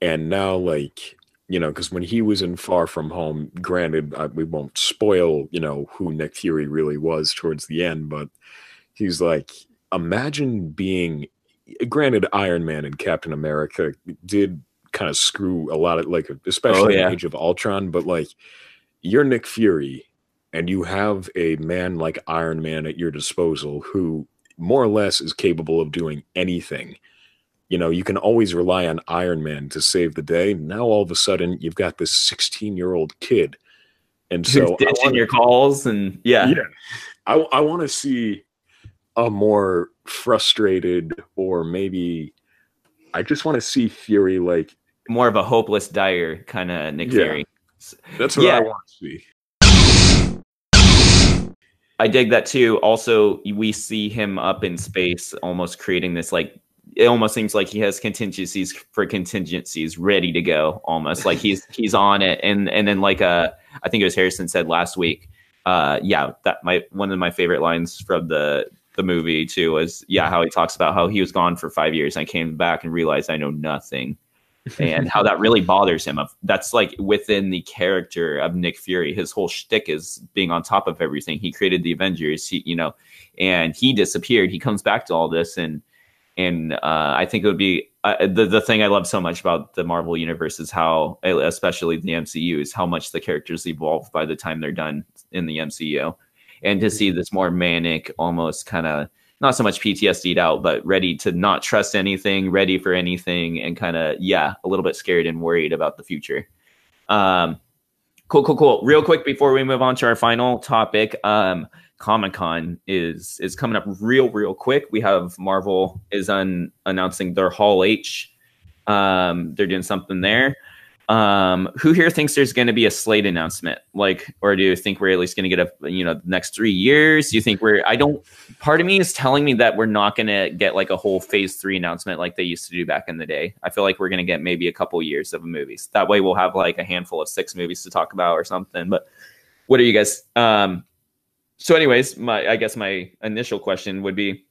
and now like you know because when he was in Far From Home, granted I, we won't spoil you know who Nick Fury really was towards the end, but he's like imagine being granted Iron Man and Captain America did kind of screw a lot of like especially oh,
yeah.
in Age of Ultron, but like you're Nick Fury and you have a man like Iron Man at your disposal who more or less is capable of doing anything. You know, you can always rely on Iron Man to save the day. Now all of a sudden you've got this 16-year-old kid. And so
ditching
wanna-
your calls and yeah,
yeah. I I want to see a more frustrated or maybe I just want to see Fury like
more of a hopeless, dire kind of Nick
Yeah.
Fury.
that's what
Yeah.
I want to see.
I dig that too. Also, we see him up in space, almost creating this like. It almost seems like he has contingencies for contingencies ready to go. Almost like he's he's on it, and and then like uh, I think it was Harrison said last week. Uh, yeah, that my one of my favorite lines from the the movie too was yeah how he talks about how he was gone for five years. And I came back and realized I know nothing, and how that really bothers him. Of that's like within the character of Nick Fury. His whole shtick is being on top of everything. He created the Avengers, he, you know, and he disappeared. He comes back to all this, and and uh, I think it would be uh, the the thing I love so much about the Marvel universe is how, especially the MCU, is how much the characters evolve by the time they're done in the MCU, and to see this more manic, almost kind of not so much PTSD'd out, but ready to not trust anything, ready for anything, and kind of yeah, a little bit scared and worried about the future. Um, Cool, cool, cool. Real quick before we move on to our final topic, um, Comic Con is is coming up real, real quick. We have Marvel is un- announcing their Hall H. Um, they're doing something there. Um, who here thinks there's going to be a slate announcement? Like, or do you think we're at least going to get a you know the next three years? Do you think we're? I don't. Part of me is telling me that we're not going to get like a whole Phase Three announcement like they used to do back in the day. I feel like we're going to get maybe a couple years of movies. That way, we'll have like a handful of six movies to talk about or something. But what are you guys? Um, so, anyways, my I guess my initial question would be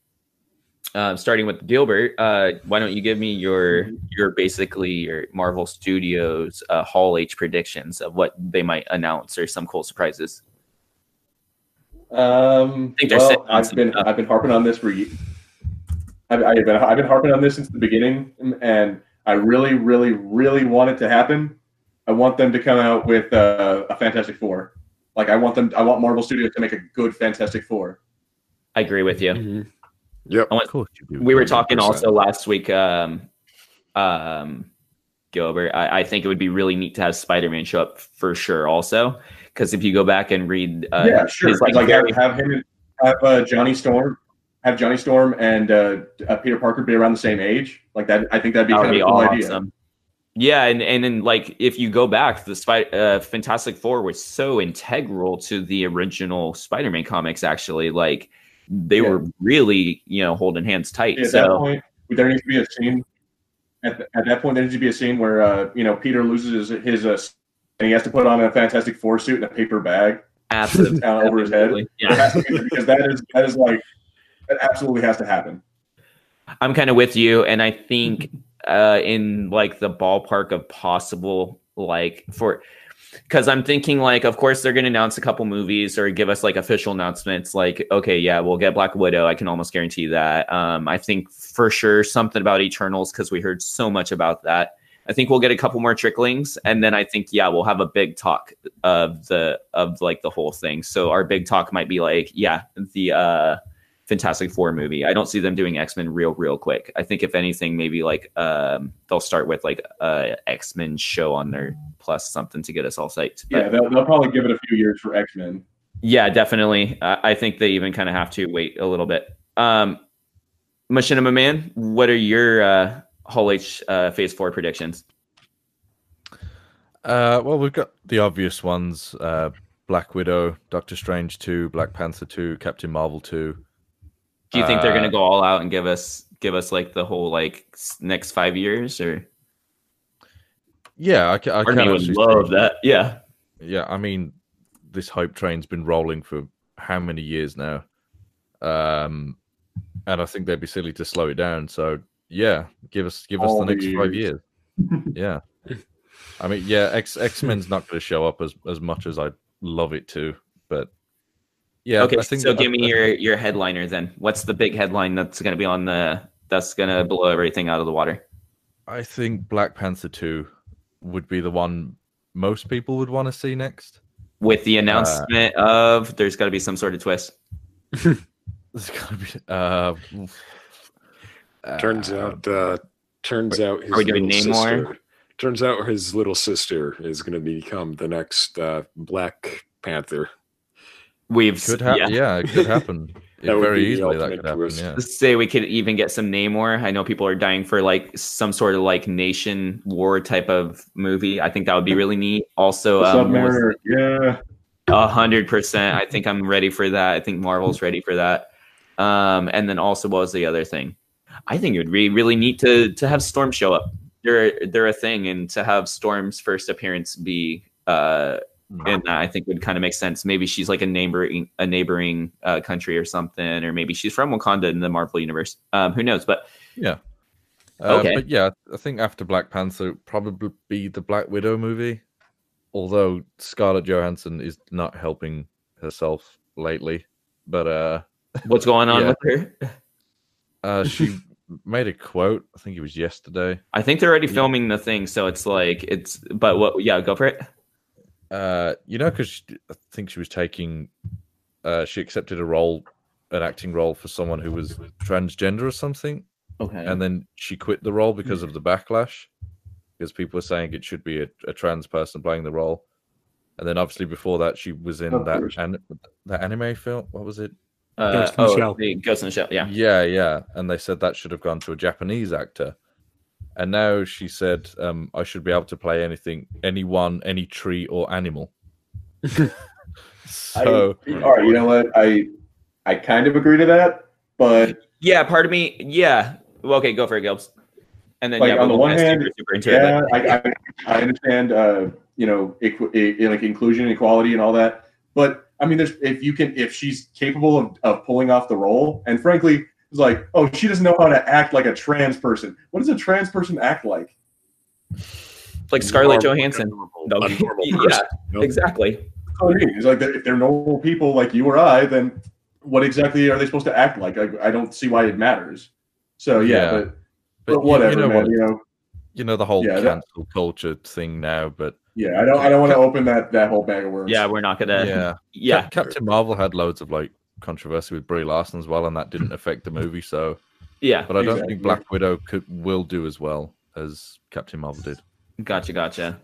um, starting with Gilbert, uh, why don't you give me your your basically your Marvel Studios uh, Hall H predictions of what they might announce or some cool surprises?
Um,
think
well, I've
some
been
stuff.
I've been harping on this for ye- I've, I've been I've been harping on this since the beginning, and I really, really, really want it to happen. I want them to come out with uh, a Fantastic Four. Like I want them. I want Marvel Studios to make a good Fantastic Four.
I agree with you.
Mhm. Yep.
I want-
Of course you do.
we were talking
100%.
also last week, um, um, Gilbert. I, I think it would be really neat to have Spider Man show up for sure, also because if you go back and read, uh,
yeah, sure.
his,
Like,
like,
have,
very-
have him have uh, Johnny Storm, have Johnny Storm and uh, uh, Peter Parker be around the same age. Like that, I think that'd be
that would
kind
be
of a cool
awesome.
idea.
Yeah, and and then like if you go back, the Spy- uh, Fantastic Four was so integral to the original Spider-Man comics. Actually, like they
Yeah.
were really you know holding hands tight.
At that
so
point, there needs to be a scene. At, th- at that point, there needs to be a scene where uh, you know Peter loses his, his uh, and he has to put on a Fantastic Four suit and a paper bag
absolutely,
over his head.
Yeah,
be, because that is that is like that absolutely has to happen.
I'm kind of with you, and I think uh, in like the ballpark of possible, like for because I'm thinking like, of course they're going to announce a couple movies or give us like official announcements. Like, okay, yeah, we'll get Black Widow. I can almost guarantee that. Um, I think for sure something about Eternals because we heard so much about that. I think we'll get a couple more tricklings, and then I think yeah, we'll have a big talk of the of like the whole thing. So our big talk might be like, yeah, the uh Fantastic Four movie. I don't see them doing X Men real, real quick. I think if anything, maybe like um, they'll start with like a X Men show on their plus something to get us all psyched. But
Yeah, they'll, they'll probably give it a few years for X Men.
yeah, definitely. I, I think they even kind of have to wait a little bit. Um, Machinima Man, what are your uh, Hall H uh, Phase Four predictions?
Uh, well, we've got the obvious ones: uh, Black Widow, Doctor Strange two, Black Panther two, Captain Marvel two.
Do you think they're
Uh,
going to go all out and give us give us like the whole like next five years or?
Yeah, I, ca- I
Part of would love
see-
that. Yeah.
Yeah, I mean, this hype train's been rolling for how many years now? Um, and I think they'd be silly to slow it down. So yeah, give us give us
All
the
the
next five
years.
years. yeah, I mean, yeah, X X Men's not going to show up as as much as I'd love it to, but yeah,
okay,
I think
so
that-
give me your your headliner then. What's the big headline that's going to be on the that's going to blow everything out of the water?
I think Black Panther two would be the one most people would want to see next.
With the announcement of there's got to be some sort of twist.
There's gonna be uh,
Turns
uh,
out, uh, turns out his
are we doing
little
Namor?
sister. Turns out his little sister is going to become the next uh, Black Panther.
We've
could happen.
yeah.
Yeah. it could happen. It
That would
very
be
easily that
ultimate
could happen. Yeah.
Let's say we could even get some Namor. I know people are dying for like some sort of like nation war type of movie. I think that would be really neat. Also, um, was-
yeah.
A hundred percent. I think I'm ready for that. I think Marvel's ready for that. Um, and then also, what was the other thing? I think it would be really neat to to have Storm show up. They're they're a thing, and to have Storm's first appearance be uh, that, I think would kind of make sense. Maybe she's like a neighboring a neighboring uh, country or something, or maybe she's from Wakanda in the Marvel universe. Um, who knows? But
Yeah. Uh,
Okay.
But yeah, I think after Black Panther, probably be the Black Widow movie. Although Scarlett Johansson is not helping herself lately, but uh,
what's going on
Yeah.
with her?
uh, she made a quote. I think it was yesterday.
I think they're already filming the thing, so it's like it's. But what? Yeah, go for it.
Uh, you know, because I think she was taking, uh, she accepted a role, an acting role for someone who was transgender or something,
Okay.
and then she quit the role because of the backlash, because people were saying it should be a, a trans person playing the role. And then obviously before that, she was in
Of
that
course.
an, that anime film. What was it?
Uh,
Ghost in the
oh,
Shell.
the Ghost in the Shell. Yeah.
Yeah, yeah. And they said that should have gone to a Japanese actor. And now she said um, I should be able to play anything, anyone, any tree or animal. so
I, all right, you know what? I I kind of agree to that, but
Yeah. Part of me. Yeah. Well, okay, go for it, Gilbs. And then
Like,
yeah,
on the one hand,
super, super into it.
yeah,
but-
I, I I understand, uh, you know, equ- i- like inclusion, equality, and all that. But I mean, there's if you can, if she's capable of, of pulling off the role, and frankly, it's like, oh, she doesn't know how to act like a trans person. What does a trans person act like?
like Scarlett
Normal-
Johansson.
normal-
No, yeah,
person, you know?
exactly.
That's I mean. It's like if they're normal people like you or I, then what exactly are they supposed to act like? I, I don't see why it matters. So yeah,
Yeah.
but,
but
but whatever,
you know
man.
what?
You know,
You know the whole
Yeah, that-
cancel culture thing now, but
yeah. I don't I don't want to open that that whole bag of worms.
Yeah, we're not gonna.
yeah,
Yeah.
Captain Marvel had loads of like controversy with Brie Larson as well, and that didn't affect the movie. So,
Yeah.
but I don't
Exactly.
think Black Widow could will do as well as Captain Marvel did.
Gotcha, gotcha.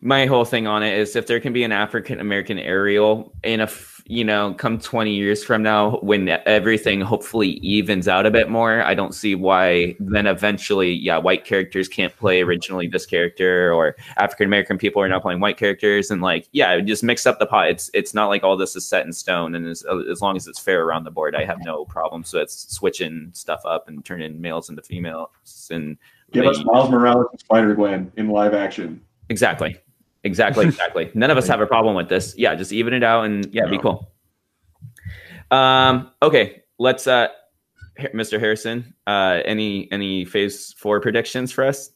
My whole thing on it is if there can be an African American Ariel in a, f- you know, come 20 years from now when everything hopefully evens out a bit more, I don't see why then eventually, yeah, white characters can't play originally this character or African American people are now playing white characters. And like, yeah, just mix up the pot. It's, it's not like all this is set in stone. And as, as long as it's fair around the board, I have no problem. So it's switching stuff up and turning males into females and
Give us Miles Morales and Spider Gwen in live action.
Exactly. Exactly. Exactly. None of us have a problem with this. Yeah, just even it out and yeah, be cool. Um, okay, let's uh Har- Mr. Harrison, uh any any phase four predictions for us?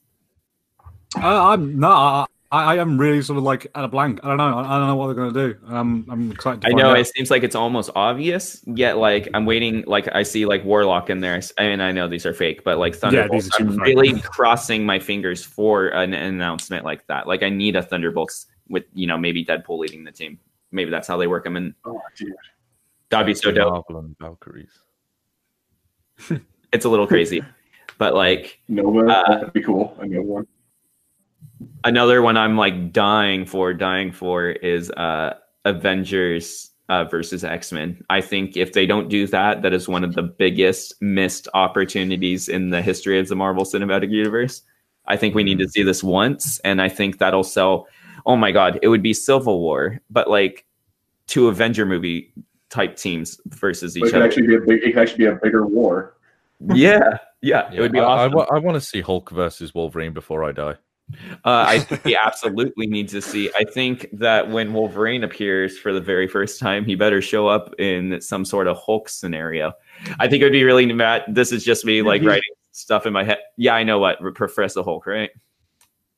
Uh, I'm no, I, I am really sort of like at a blank. I don't know. I, I don't know what they're going to do. Um, I'm excited. To
I
find
know
out.
it seems like it's almost obvious, yet like I'm waiting like I see like Warlock in there. I mean I know these are fake, but like Thunderbolts,
these are
I'm
super fake.
really crossing my fingers for an, an announcement like that. Like I need a Thunderbolts with you know maybe Deadpool leading the team. Maybe that's how they work them in.
Oh, dude.
That'd be so dope.
Marvel and Valkyries.
It's a little crazy, but like
Nova,
Uh,
that'd be cool. A new one.
Another one I'm like dying for, dying for is uh Avengers uh, versus X Men. I think if they don't do that, that is one of the biggest missed opportunities in the history of the Marvel Cinematic Universe. I think we need to see this once, and I think that'll sell. Oh my God, it would be Civil War, but like two Avenger movie type teams versus each
it could
other.
actually be a big. It could actually be a bigger war.
yeah, yeah, it would be
I,
awesome.
I, want to see Hulk versus Wolverine before I die.
Uh, I think we absolutely need to see. I think that when Wolverine appears for the very first time, he better show up in some sort of Hulk scenario. I think it would be really mad. This is just me like
He's-
writing stuff in my head. Yeah, I know what Professor Hulk, right?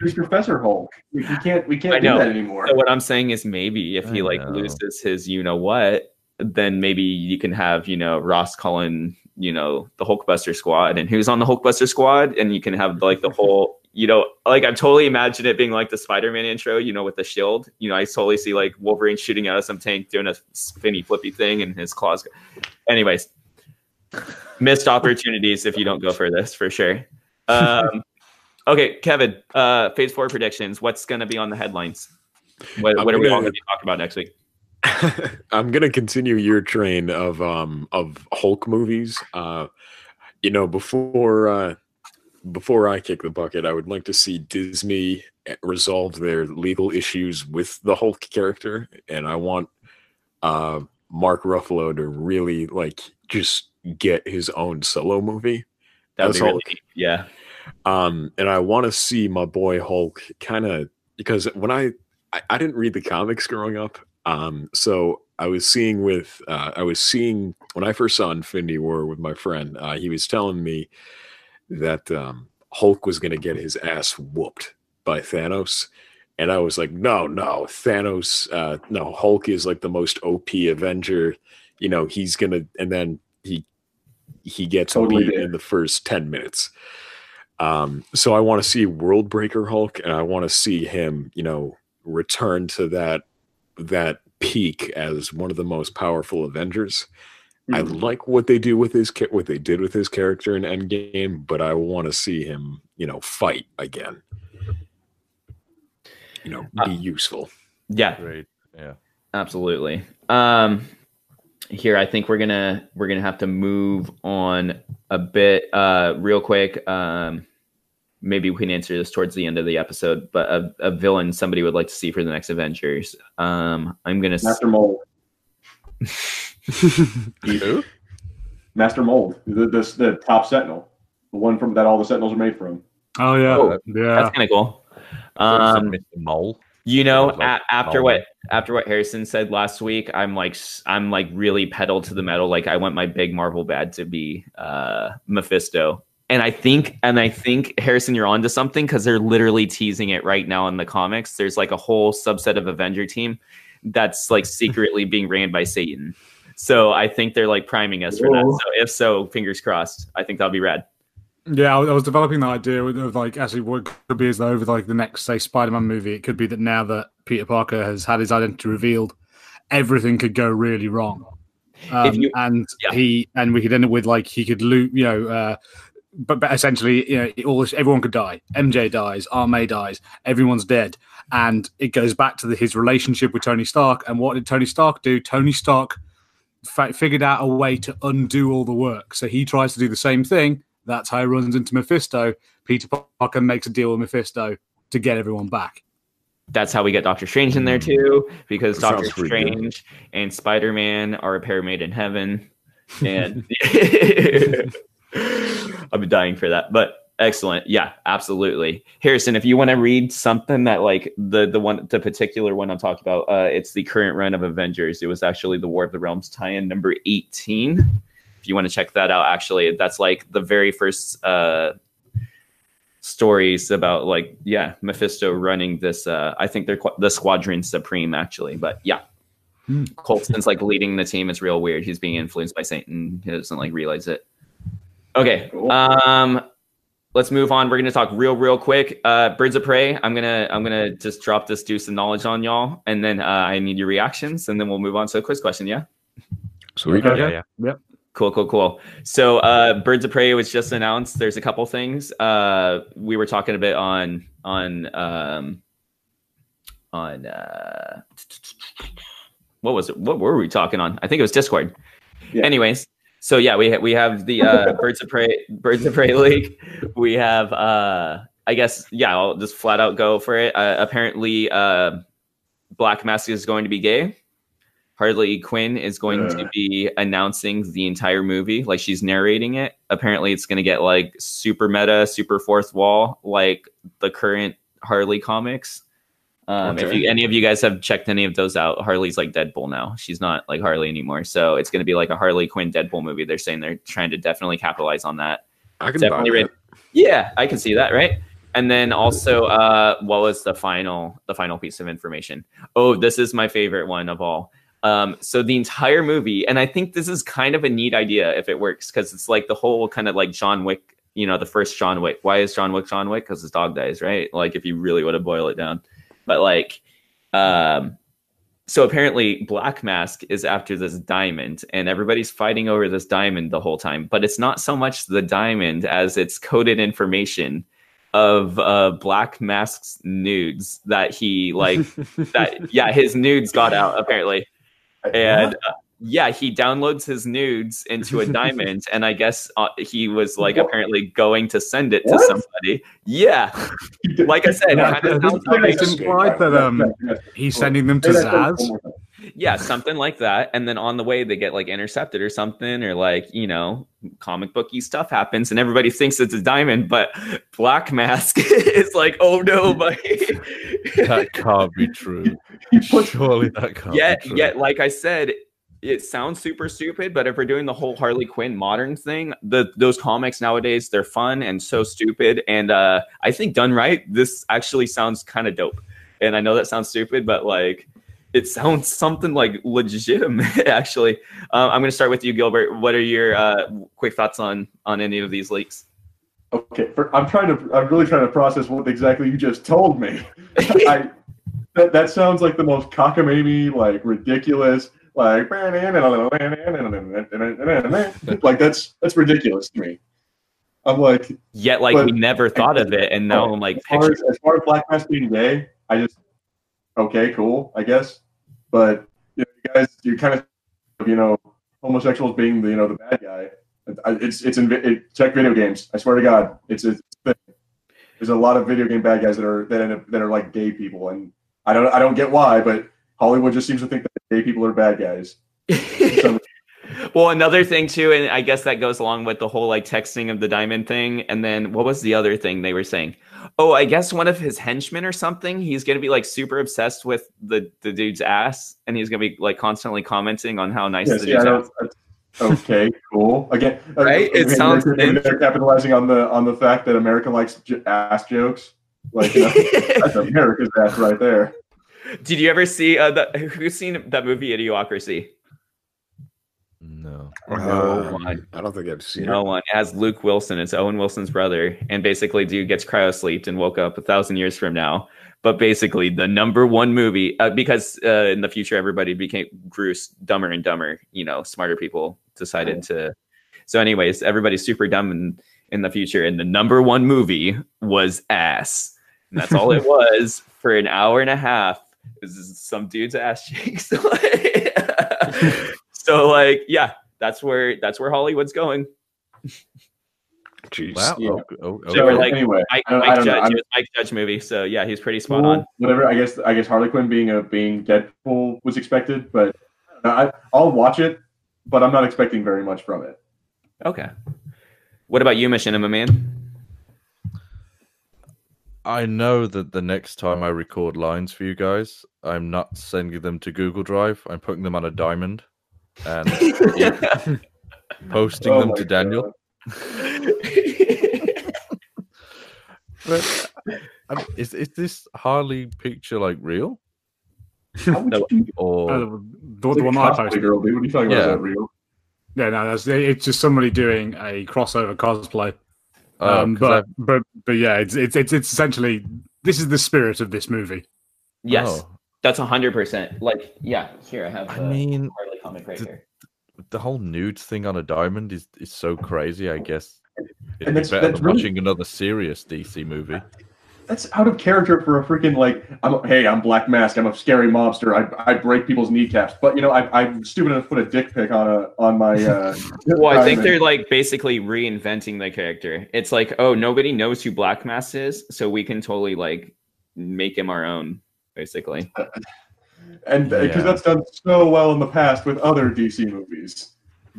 There's Professor Hulk. We, we can't. We can't do
know.
that anymore.
So what I'm saying is maybe if he like
know.
loses his, you know what, then maybe you can have you know Ross Cullen, you know the Hulkbuster squad, and who's on the Hulkbuster squad, and you can have like the whole, you know, like I totally imagine it being like the Spider-Man intro, you know, with the shield. You know, I totally see like Wolverine shooting out of some tank, doing a spinny flippy thing, and his claws. Anyways, missed opportunities if you don't go for this for sure. Um, okay, Kevin, uh, Phase Four predictions. What's going to be on the headlines? What, what are we all
gonna-
going to be talking about next week?
I'm gonna continue your train of um of Hulk movies. Uh, you know, before uh, before I kick the bucket, I would like to see Disney resolve their legal issues with the Hulk character, and I want uh, Mark Ruffalo to really like just get his own solo movie.
That would
That's
be
all.
really. Yeah.
Um, and I want to see my boy Hulk kind of because when I, I I didn't read the comics growing up, um, so I was seeing with uh, I was seeing when I first saw Infinity War with my friend, uh, he was telling me that um, Hulk was going to get his ass whooped by Thanos. And I was like, no, no, Thanos, uh, no, Hulk is like the most OP Avenger. You know, he's gonna, and then he he gets
Totally
beat in the first ten minutes. Um, so I want to see World Breaker Hulk, and I want to see him, you know, return to that that peak as one of the most powerful Avengers. I
Mhm.
like what they do with his cha- what they did with his character in Endgame, but I want to see him, you know, fight again. You know, be
Uh,
useful.
Yeah,
Great. Yeah.
absolutely. Um, here, I think we're gonna we're gonna have to move on a bit, uh, real quick. Um, maybe we can answer this towards the end of the episode. But a, a villain somebody would like to see for the next Avengers. Um, I'm gonna. s-
Master Mold.
Who?
Master Mold. The, the the top Sentinel, the one from that all the Sentinels are made from.
Oh yeah,
Oh,
yeah.
That's kind of cool. Um,
Mr. Mole.
You know,
like
a- after
Marvel.
what after what Harrison said last week, I'm like s- I'm like really pedal to the metal. Like I want my big Marvel bad to be uh Mephisto. And I think and I think Harrison, you're onto something because they're literally teasing it right now in the comics. There's like a whole subset of Avenger team that's like secretly being ran by Satan. So I think they're like priming us for that. So if so, fingers crossed. I think that'll be rad.
Yeah, I was developing the idea of, like actually what could be as though over like the next say Spider-Man movie, it could be that now that Peter Parker has had his identity revealed, everything could go really wrong. Um,
you-
and
yeah.
he and we could end up with like he could loot, you know, uh, but, but essentially, you know, all everyone could die. MJ dies, Aunt May dies, everyone's dead, and it goes back to the, his relationship with Tony Stark. And what did Tony Stark do? Tony Stark figured out a way to undo all the work. So he tries to do the same thing. That's how he runs into Mephisto. Peter Parker makes a deal with Mephisto to get everyone back.
that's how we get Doctor Strange in there hmm. too, because
That
Doctor
sounds pretty good.
Strange and Spider Man are a pair made in heaven. And I've been dying for that. But excellent. Yeah, absolutely. Harrison, if you want to read something that like the the one the particular one I'm talking about, uh it's the current run of Avengers. It was actually the War of the Realms tie-in number 18. If you want to check that out, actually, that's like the very first uh stories about like yeah mephisto running this uh i think they're qu- the squadron supreme actually but yeah
Hmm.
like leading the team it's real weird he's being influenced by satan he doesn't like realize it okay
Cool.
um let's move on we're gonna talk real real quick uh birds of prey i'm gonna i'm gonna just drop this deuce of knowledge on y'all and then uh i need your reactions and then we'll move on to a quiz question yeah
Sweet.
Okay.
Yeah, yeah.
Yep.
Cool, cool, cool. So, uh, Birds of Prey was just announced. There's a couple things. Uh, we were talking a bit on on um, on uh, what was it? What were we talking on? I think it was Discord.
Yeah.
Anyways, so yeah, we ha- we have the uh, Birds of Prey Birds of Prey League. We have uh, I guess yeah, I'll just flat out go for it. Uh, apparently, uh, Black Mask is going to be gay. Harley Quinn is going to
Uh.
be announcing the entire movie, like she's narrating it. Apparently, it's going to get like super meta, super fourth wall, like the current Harley comics. Um, If you, any of you guys have checked any of those out, Harley's like Deadpool now. She's not like Harley anymore, so it's going to be like a Harley Quinn Deadpool movie. They're saying they're trying to definitely capitalize on that
I can
definitely
buy
right. Yeah, I can see that, right? And then also, uh, what was the final the final piece of information? Oh, this is my favorite one of all. Um, so the entire movie, and I think this is kind of a neat idea if it works, because it's like the whole kind of like John Wick, you know, the first John Wick. Why is John Wick John Wick? Because his dog dies, right? Like if you really want to boil it down. But like, um, so apparently Black Mask is after this diamond, and everybody's fighting over this diamond the whole time. But it's not so much the diamond as it's coded information of uh Black Mask's nudes that he like that yeah, his nudes got out apparently. And uh, yeah, he downloads his nudes into a diamond, and I guess uh, he was like
What?
apparently going to send it to somebody. Yeah, like I said,
Yeah,
kind of
I
sounds
think
like
implied that um he's sending them to Zsasz.
yeah, something like that. And then on the way, they get like intercepted or something, or like, you know, comic booky stuff happens and everybody thinks it's a diamond, but Black Mask is like, oh no, buddy.
That can't be true. Surely that can't
yet,
be true.
yet, like I said, it sounds super stupid, but if we're doing the whole Harley Quinn modern thing, the those comics nowadays they're fun and so stupid. And uh, I think done right, this actually sounds kind of dope. And I know that sounds stupid, but like it sounds something like legitimate. Actually, um, I'm going to start with you, Gilbert. What are your uh, quick thoughts on on any of these leaks?
Okay, for, I'm trying to. I'm really trying to process what exactly you just told me. I that, that sounds like the most cockamamie, like ridiculous, like like that's that's ridiculous to me. I'm like,
Yet, like we never thought of it, and now I'm like,
as far as, as far as Black Mask being gay, I just okay, cool, I guess. But you, know, you guys, you kind of, you know, homosexuals being the you know the bad guy. It's it's in it, check video games. I swear to God, it's it's. There's a lot of video game bad guys that are that end up, that are like gay people, and I don't I don't get why, but Hollywood just seems to think that gay people are bad guys. So-
well, another thing too, and I guess that goes along with the whole like texting of the diamond thing. And then what was the other thing they were saying? Oh, I guess one of his henchmen or something. He's gonna be like super obsessed with the the dude's ass, and he's gonna be like constantly commenting on how nice
Yeah,
the
see,
dude's
I
ass.
okay, cool. Again, uh,
Right? It
again,
sounds-
they're, they're capitalizing on the on the fact that America likes j- ass jokes. Like you know, that's America's ass right there.
Did you ever see uh, the, who's seen that movie Idiocracy?
No.
Uh,
one.
I don't think I've seen
No
it.
one. It has Luke Wilson. It's Owen Wilson's brother. And basically, dude gets cryosleeped and woke up a thousand years from now. But basically, the number one movie, uh, because uh, in the future, everybody became grew dumber and dumber. You know, smarter people decided to. So, anyways, everybody's super dumb in, in the future. And the number one movie was Ass. And that's all it was for an hour and a half. It was some dude's ass cheeks. so, like, yeah, that's where that's where Hollywood's going.
Jeez.
Wow.
Yeah.
Oh, oh, oh.
They were
okay.
like-
anyway,
Mike,
I I
Mike. Judge, it was Mike Judge movie. So yeah, he's pretty spot
cool,
on.
Whatever. I guess I guess Harley Quinn being a being Deadpool was expected, but I, I'll watch it, but I'm not expecting very much from it.
Okay. What about you, Machinima Man?
I know that the next time I record lines for you guys, I'm not sending them to Google Drive. I'm putting them on a diamond and posting
Oh
them
my
to Daniel. But um, is is this Harley picture like real
How would
No.
you-
or
Uh, the, the one
like
I
a cosplay
posted.
girl, dude. What are you talking about?
Yeah.
Is that real?
Yeah, no, that's it's just somebody doing a crossover cosplay.
Oh,
Um,
'cause
but
I've-
but but yeah, it's it's it's it's essentially this is the spirit of this movie.
yes,
oh,
that's hundred percent. Like, yeah, here I have.
I
the
mean,
Harley comic right
the-
here.
the whole nude thing on a diamond is is so crazy. I guess it'd
And
be
that's-
better than
really-
watching another serious DC movie.
That's out of character for a freaking like. I'm hey, I'm Black Mask. I'm a scary mobster. I, I break people's kneecaps. But you know, I, I'm stupid enough to put a dick pic on a on my. Uh,
Well, I think they're like basically reinventing the character. It's like, oh, nobody knows who Black Mask is, so we can totally like make him our own, basically.
and because
Yeah.
that's done so well in the past with other DC movies.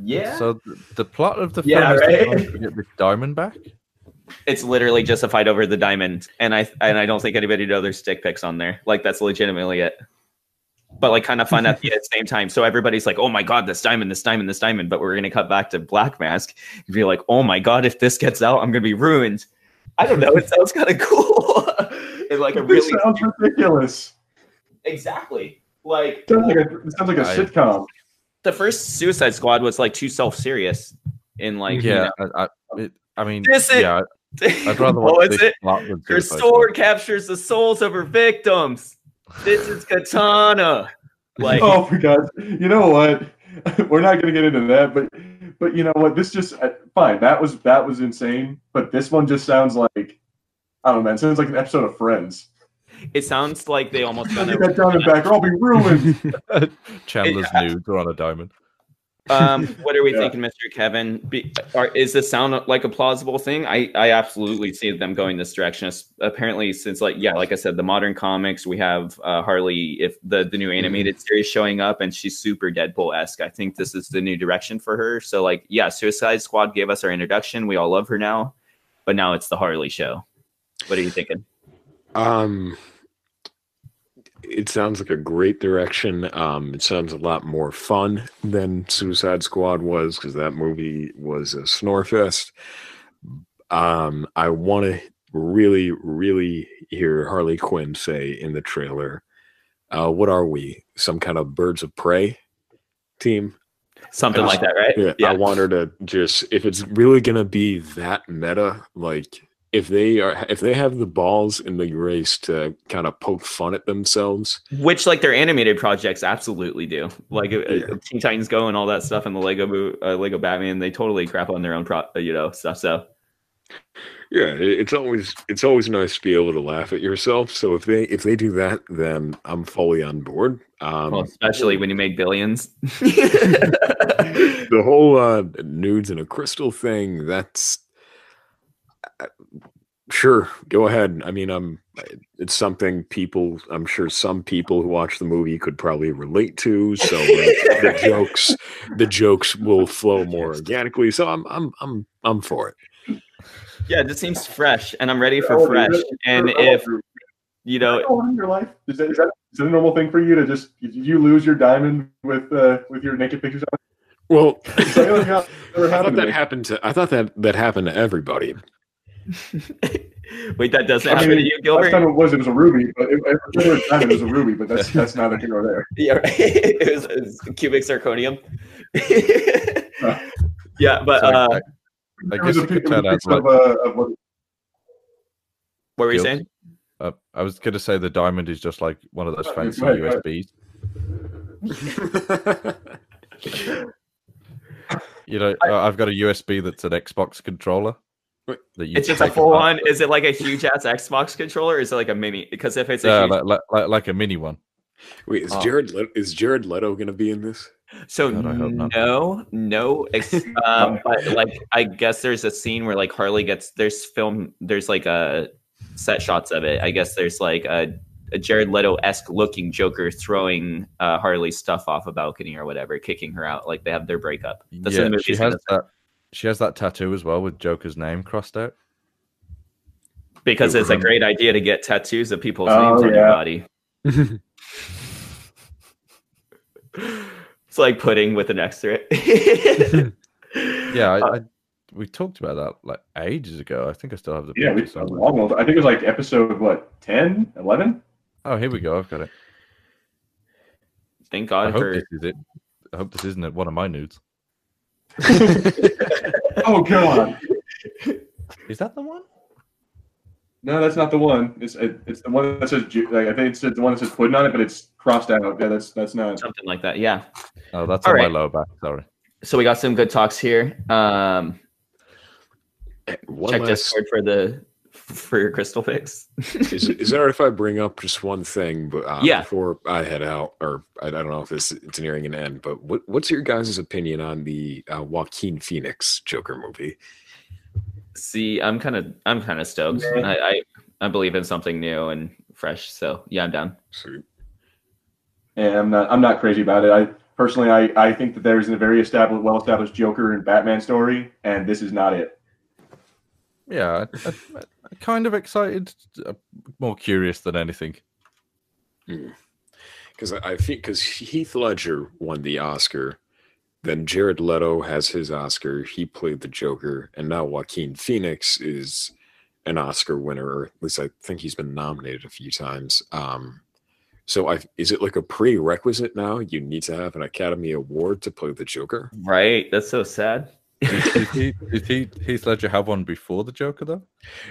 Yeah.
So th- the plot of the film
Yeah,
is
right?
they're get diamond back.
It's literally just a fight over the diamond, and I and I don't think anybody knows there's stick picks on there. Like that's legitimately it. But like kind of fun at the same time. So everybody's like, "Oh my god, this diamond, this diamond, this diamond." But we're gonna cut back to Black Mask and be like, "Oh my god, if this gets out, I'm gonna be ruined." I don't know. It sounds kind of cool. it's like a
This
really
sounds ridiculous.
exactly like
It sounds like a, sounds like a
I-
sitcom.
the first Suicide Squad was like too self serious in like you
yeah, I, I, it, I mean,
This is-
yeah,
know-
I'd rather watch
was
this
it?
than
Her sword
Squad.
captures the souls of her victims. This is Katana. Like
oh for God! You know what? We're not going to get into that, but but you know what? This just uh, fine. That was that was insane. But this one just sounds like I don't know, man. It sounds like an episode of Friends.
it sounds like they almost
I'll
gonna
that diamond back, or I'll be ruined.
Chandler's nudes are on a diamond.
Um, what are we
Yeah.
thinking, Mr. Kevin? Be, are, is this sound like a plausible thing? I, I absolutely see them going this direction. Es- Apparently, since like yeah, like I said, the modern comics, we have uh, Harley, if the the new animated series showing up, and she's super Deadpool esque. I think this is the new direction for her. So like yeah, Suicide Squad gave us our introduction. We all love her now, but now it's the Harley show. What are you thinking?
Um, it sounds like a great direction. Um, it sounds a lot more fun than Suicide Squad was because that movie was a snorefest. Um, I want to really, really hear Harley Quinn say in the trailer, uh, "What are we? Some kind of birds of prey team?"
Something
I
like that, right?
Yeah, I want her to just if it's really gonna be that meta, like if they are if they have the balls and the grace to kind of poke fun at themselves,
Which like their animated projects absolutely do. Like uh,
Yeah.
uh, Teen Titans Go and all that stuff, and the Lego uh, Lego Batman, they totally crap on their own pro, uh, you know stuff. So
Yeah, it's always it's always nice to be able to laugh at yourself. So if they if they do that, then I'm fully on board. Um,
well, especially when you make billions.
the whole uh, nudes in a crystal thing. That's uh, sure. Go ahead. I mean, I'm. It's something people. I'm sure some people who watch the movie could probably relate to. So uh, the jokes, the jokes will flow more organically. So I'm. I'm. I'm. I'm for it.
yeah, this seems fresh, and I'm ready for
Oh,
fresh.
is
And
oh,
if you know,
going in your life? Is that, is that is that a normal thing for you to just you lose your diamond with uh, with your naked pictures on?
Well,
It's like, yeah, never
I thought that happened to. I thought that that happened to everybody.
wait, that doesn't
I
happen
mean,
to you,
Last time it was it was a ruby, but it, it, it was a it was a ruby, but that's that's not a hero there.
Yeah, right. it, was, it was cubic zirconium. yeah, but
So,
uh,
I, I guess
was a
it
pic-
could
there
turn out
was a of, uh, of what
what were you
Guilt.
saying?
uh, I was going to say the diamond is just like one of those
Uh,
fancy
go ahead, go.
USBs. You know, uh, I've got a USB that's an Xbox controller.
Wait,
That you
It's just a full
apart.
on. Is it like a huge ass Xbox controller, or is it like a mini? Because if it's a
Yeah,
huge,
like, like, like, like a mini one.
Wait, is
Oh.
Jared Leto, is Jared Leto going to be in this?
so
God, I hope not.
no, no. Um, but like, I guess there's a scene where like Harley gets there's film. There's like a set shots of it. I guess there's like a, a Jared Leto esque looking Joker throwing uh, Harley's stuff off a balcony or whatever, kicking her out. Like they have their breakup. That's
yeah,
what the
she has that. She has that tattoo as well with Joker's name crossed out.
because it's a great idea to get tattoos of people's
Oh,
names on your body. It's like pudding with an X through it.
Yeah, I,
Uh,
I, we talked about that like ages ago. I think I still have the
Yeah, we,
picture
a
somewhere.
long, long, I think it was like episode what 10, 11?
Oh, here we go. I've got it.
Thank
I
God
hope this is it. I hope this isn't one of my nudes.
Oh god,
Is that the one?
no, that's not the one. It's it, it's the one that says like I think it's the one that says pudding on it, but it's crossed out. Yeah, that's that's not.
something like that. Yeah.
Oh, that's
All
on
right.
my lower back. Sorry.
So we got some good talks here. Um,
One
check
last,
Discord for the for your crystal picks.
is, is that all right if I bring up just one thing? But uh,
Yeah.
before I head out, or I, I don't know if this it's nearing an end, but what, what's your guys' opinion on the uh, Joaquin Phoenix Joker movie?
See, I'm kind of I'm kind of stoked. I, I I believe in something new and fresh. So yeah, I'm down.
Sweet.
And I'm not I'm not crazy about it. I personally I, I think that there is a very established, well established Joker and Batman story, and this is not it.
Yeah, I, I, I'm kind of excited, uh, more curious than anything.
Because I, I think because Heath Ledger won the Oscar, then Jared Leto has his Oscar. He played the Joker, and now Joaquin Phoenix is an Oscar winner, or at least I think he's been nominated a few times. Um, so I is it like a prerequisite now? You need to have an Academy Award to play the Joker.
Right? That's so sad.
Did he, did he, Heath Ledger have one before the Joker though?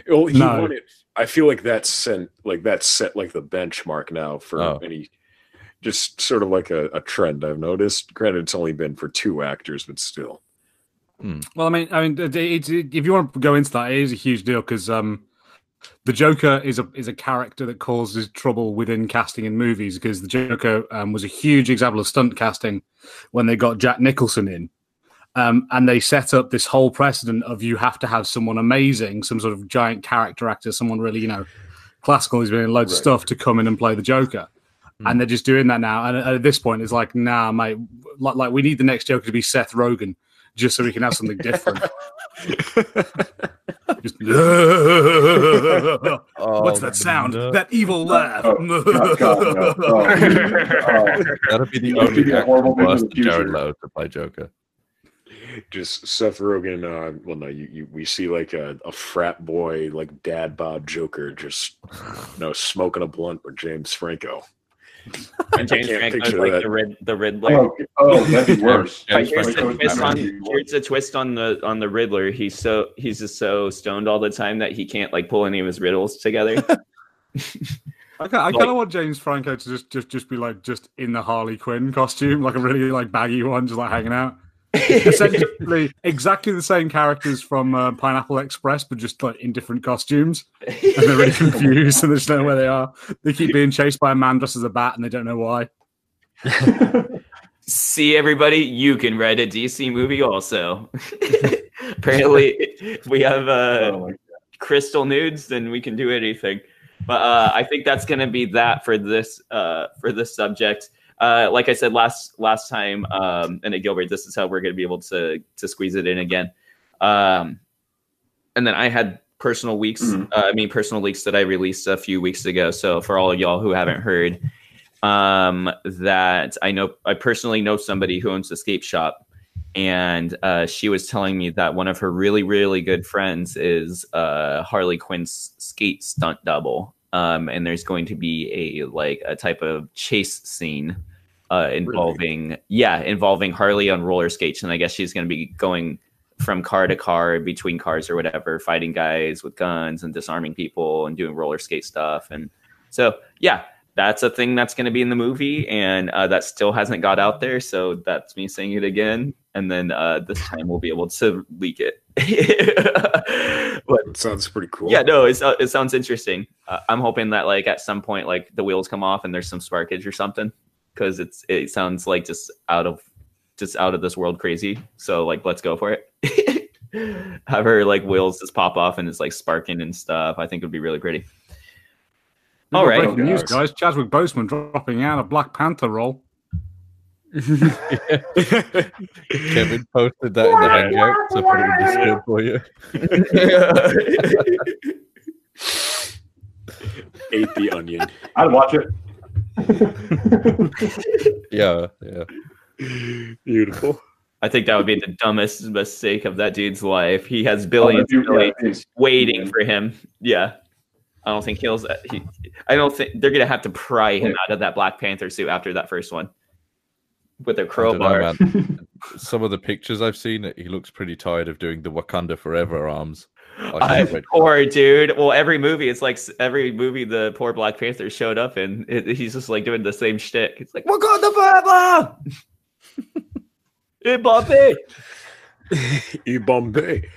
Well, he
No.
won it. I feel like that's sent like that's set like the benchmark now for
Oh.
any just sort of like a, a trend I've noticed. Granted, it's only been for two actors, but still.
Well, I mean, I mean, it, it, it- if you want to go into that, it is a huge deal because um, the Joker is a is a character that causes trouble within casting in movies. Because the Joker um, was a huge example of stunt casting when they got Jack Nicholson in, um, and they set up this whole precedent of you have to have someone amazing, some sort of giant character actor, someone really you know classical who's been in loads of stuff to come in and play the Joker. And they're just doing that now. And at, at this point, it's like, nah, mate. Like, like we need the next Joker to be Seth Rogen, just so we can have something different. Just, what's that sound?
no.
That evil laugh.
Oh, God, God, no. Oh, oh.
That'd be the
It be
only
a
actor
horrible thing
worse
in
than
the
Jared
future.
Leto to play Joker.
Just Seth Rogen. Uh, well, no, you, you we see like a, a frat boy, like dad bod Joker, just you know, smoking a blunt with James Franco.
And James
can't
Franco's like
that.
the Rid- the Riddler.
Oh, oh, that'd be worse.
But here's
Franco
the twist on here's the twist on the on the Riddler. He's so he's just so stoned all the time that he can't like pull any of his riddles together.
I, kind
Like-
of want James Franco to just, just just be like just in the Harley Quinn costume, like a really like baggy one, just like hanging out. Essentially, exactly the same characters from uh, Pineapple Express, but just like in different costumes, and they're really confused and they just don't know where they are. They keep being chased by a man dressed as a bat, and they don't know why.
See, everybody, you can write a DC movie also. Apparently, we have uh,
Oh
crystal nudes, then we can do anything. But uh, I think that's going to be that for this uh, for this subject. Uh, like I said last last time, um, and at Gilbert, this is how we're going to be able to to squeeze it in again. Um, and then I had personal weeks.
Mhm.
Uh, I mean, personal leaks that I released a few weeks ago. So for all of y'all who haven't heard, um, that I know, I personally know somebody who owns a skate shop, and uh, she was telling me that one of her really, really good friends is uh, Harley Quinn's skate stunt double, um, and there's going to be a like a type of chase scene uh, involving, yeah, involving Harley on roller skates, and I guess she's going to be going from car to car between cars or whatever fighting guys with guns and disarming people and doing roller skate stuff. And so yeah that's a thing that's going to be in the movie. And uh, that still hasn't got out there. So that's me saying it again and then uh, this time we'll be able to leak it but
sounds pretty cool.
yeah no it's, uh, it sounds interesting uh, i'm hoping that like at some point like the wheels come off and there's some sparkage or something because it's it sounds like just out of just out of this world crazy so like let's go for it have her like wheels just pop off and it's like sparking and stuff i think it would be really pretty all
We've got
right
breaking news,
guys.
guys. Chadwick Boseman dropping out of Black Panther role.
Kevin posted that in the hangout, so I put it in Discord for you.
Ate the onion.
I'd watch it.
Yeah, yeah.
Beautiful.
i think that would be the dumbest mistake of that dude's life he has
Oh,
billions
the
and
yeah,
billions
it's-
waiting for him yeah i don't think he'll he, i don't think they're gonna have to pry him out of that black panther suit after that first one with a
I don't know,
crowbar
man. Some of the pictures I've seen, he looks pretty tired of doing the Wakanda Forever arms. I
I, poor dude. Well, every movie, it's like every movie the poor Black Panther showed up in. It, he's just like doing the same shtick. It's like Wakanda forever. Mbappe.
E Bombay.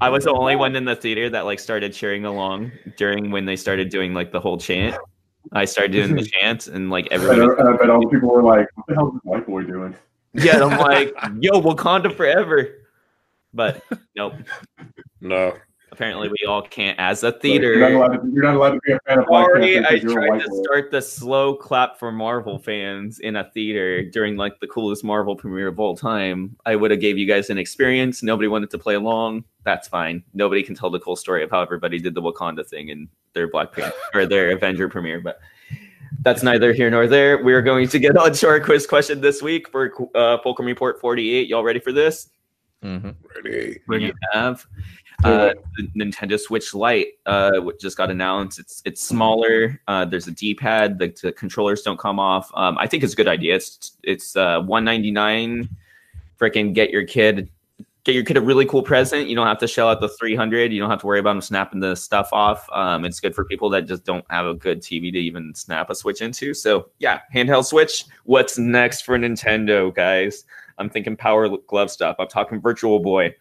I was the only one in the theater that like started cheering along during when they started doing like the whole chant. I started doing the chant and like
And uh,
everybody.
I, I bet all the people were like, "What the hell is this white boy doing?"
Yeah, and I'm like, yo, Wakanda forever. But nope.
No.
Apparently, we all can't as a
Like,
theater.
you're, not allowed to, you're not allowed to be a fan of Black
Sorry,
Panther
I
because you're a
tried to
boy.
start the slow clap for Marvel fans in a theater during like the coolest Marvel premiere of all time. I would have gave you guys an experience. Nobody wanted to play along. That's fine. Nobody can tell the cool story of how everybody did the Wakanda thing in their Black Panther or their Avenger premiere, but that's neither here nor there. We're going to get on to our quiz question this week for uh, Fulcrum Report 48. Y'all ready for this?
hmm
Ready.
Bring
you
it.
have uh, the Nintendo Switch Lite, uh, which just got announced. It's it's smaller. Uh, there's a D-pad. The, the controllers don't come off. Um, I think it's a good idea. It's it's uh, 199. Freaking get your kid get your kid a really cool present. You don't have to shell out the 300. You don't have to worry about them snapping the stuff off. Um, it's good for people that just don't have a good TV to even snap a Switch into. So yeah, handheld Switch. What's next for Nintendo, guys? I'm thinking Power Glove stuff. I'm talking Virtual Boy.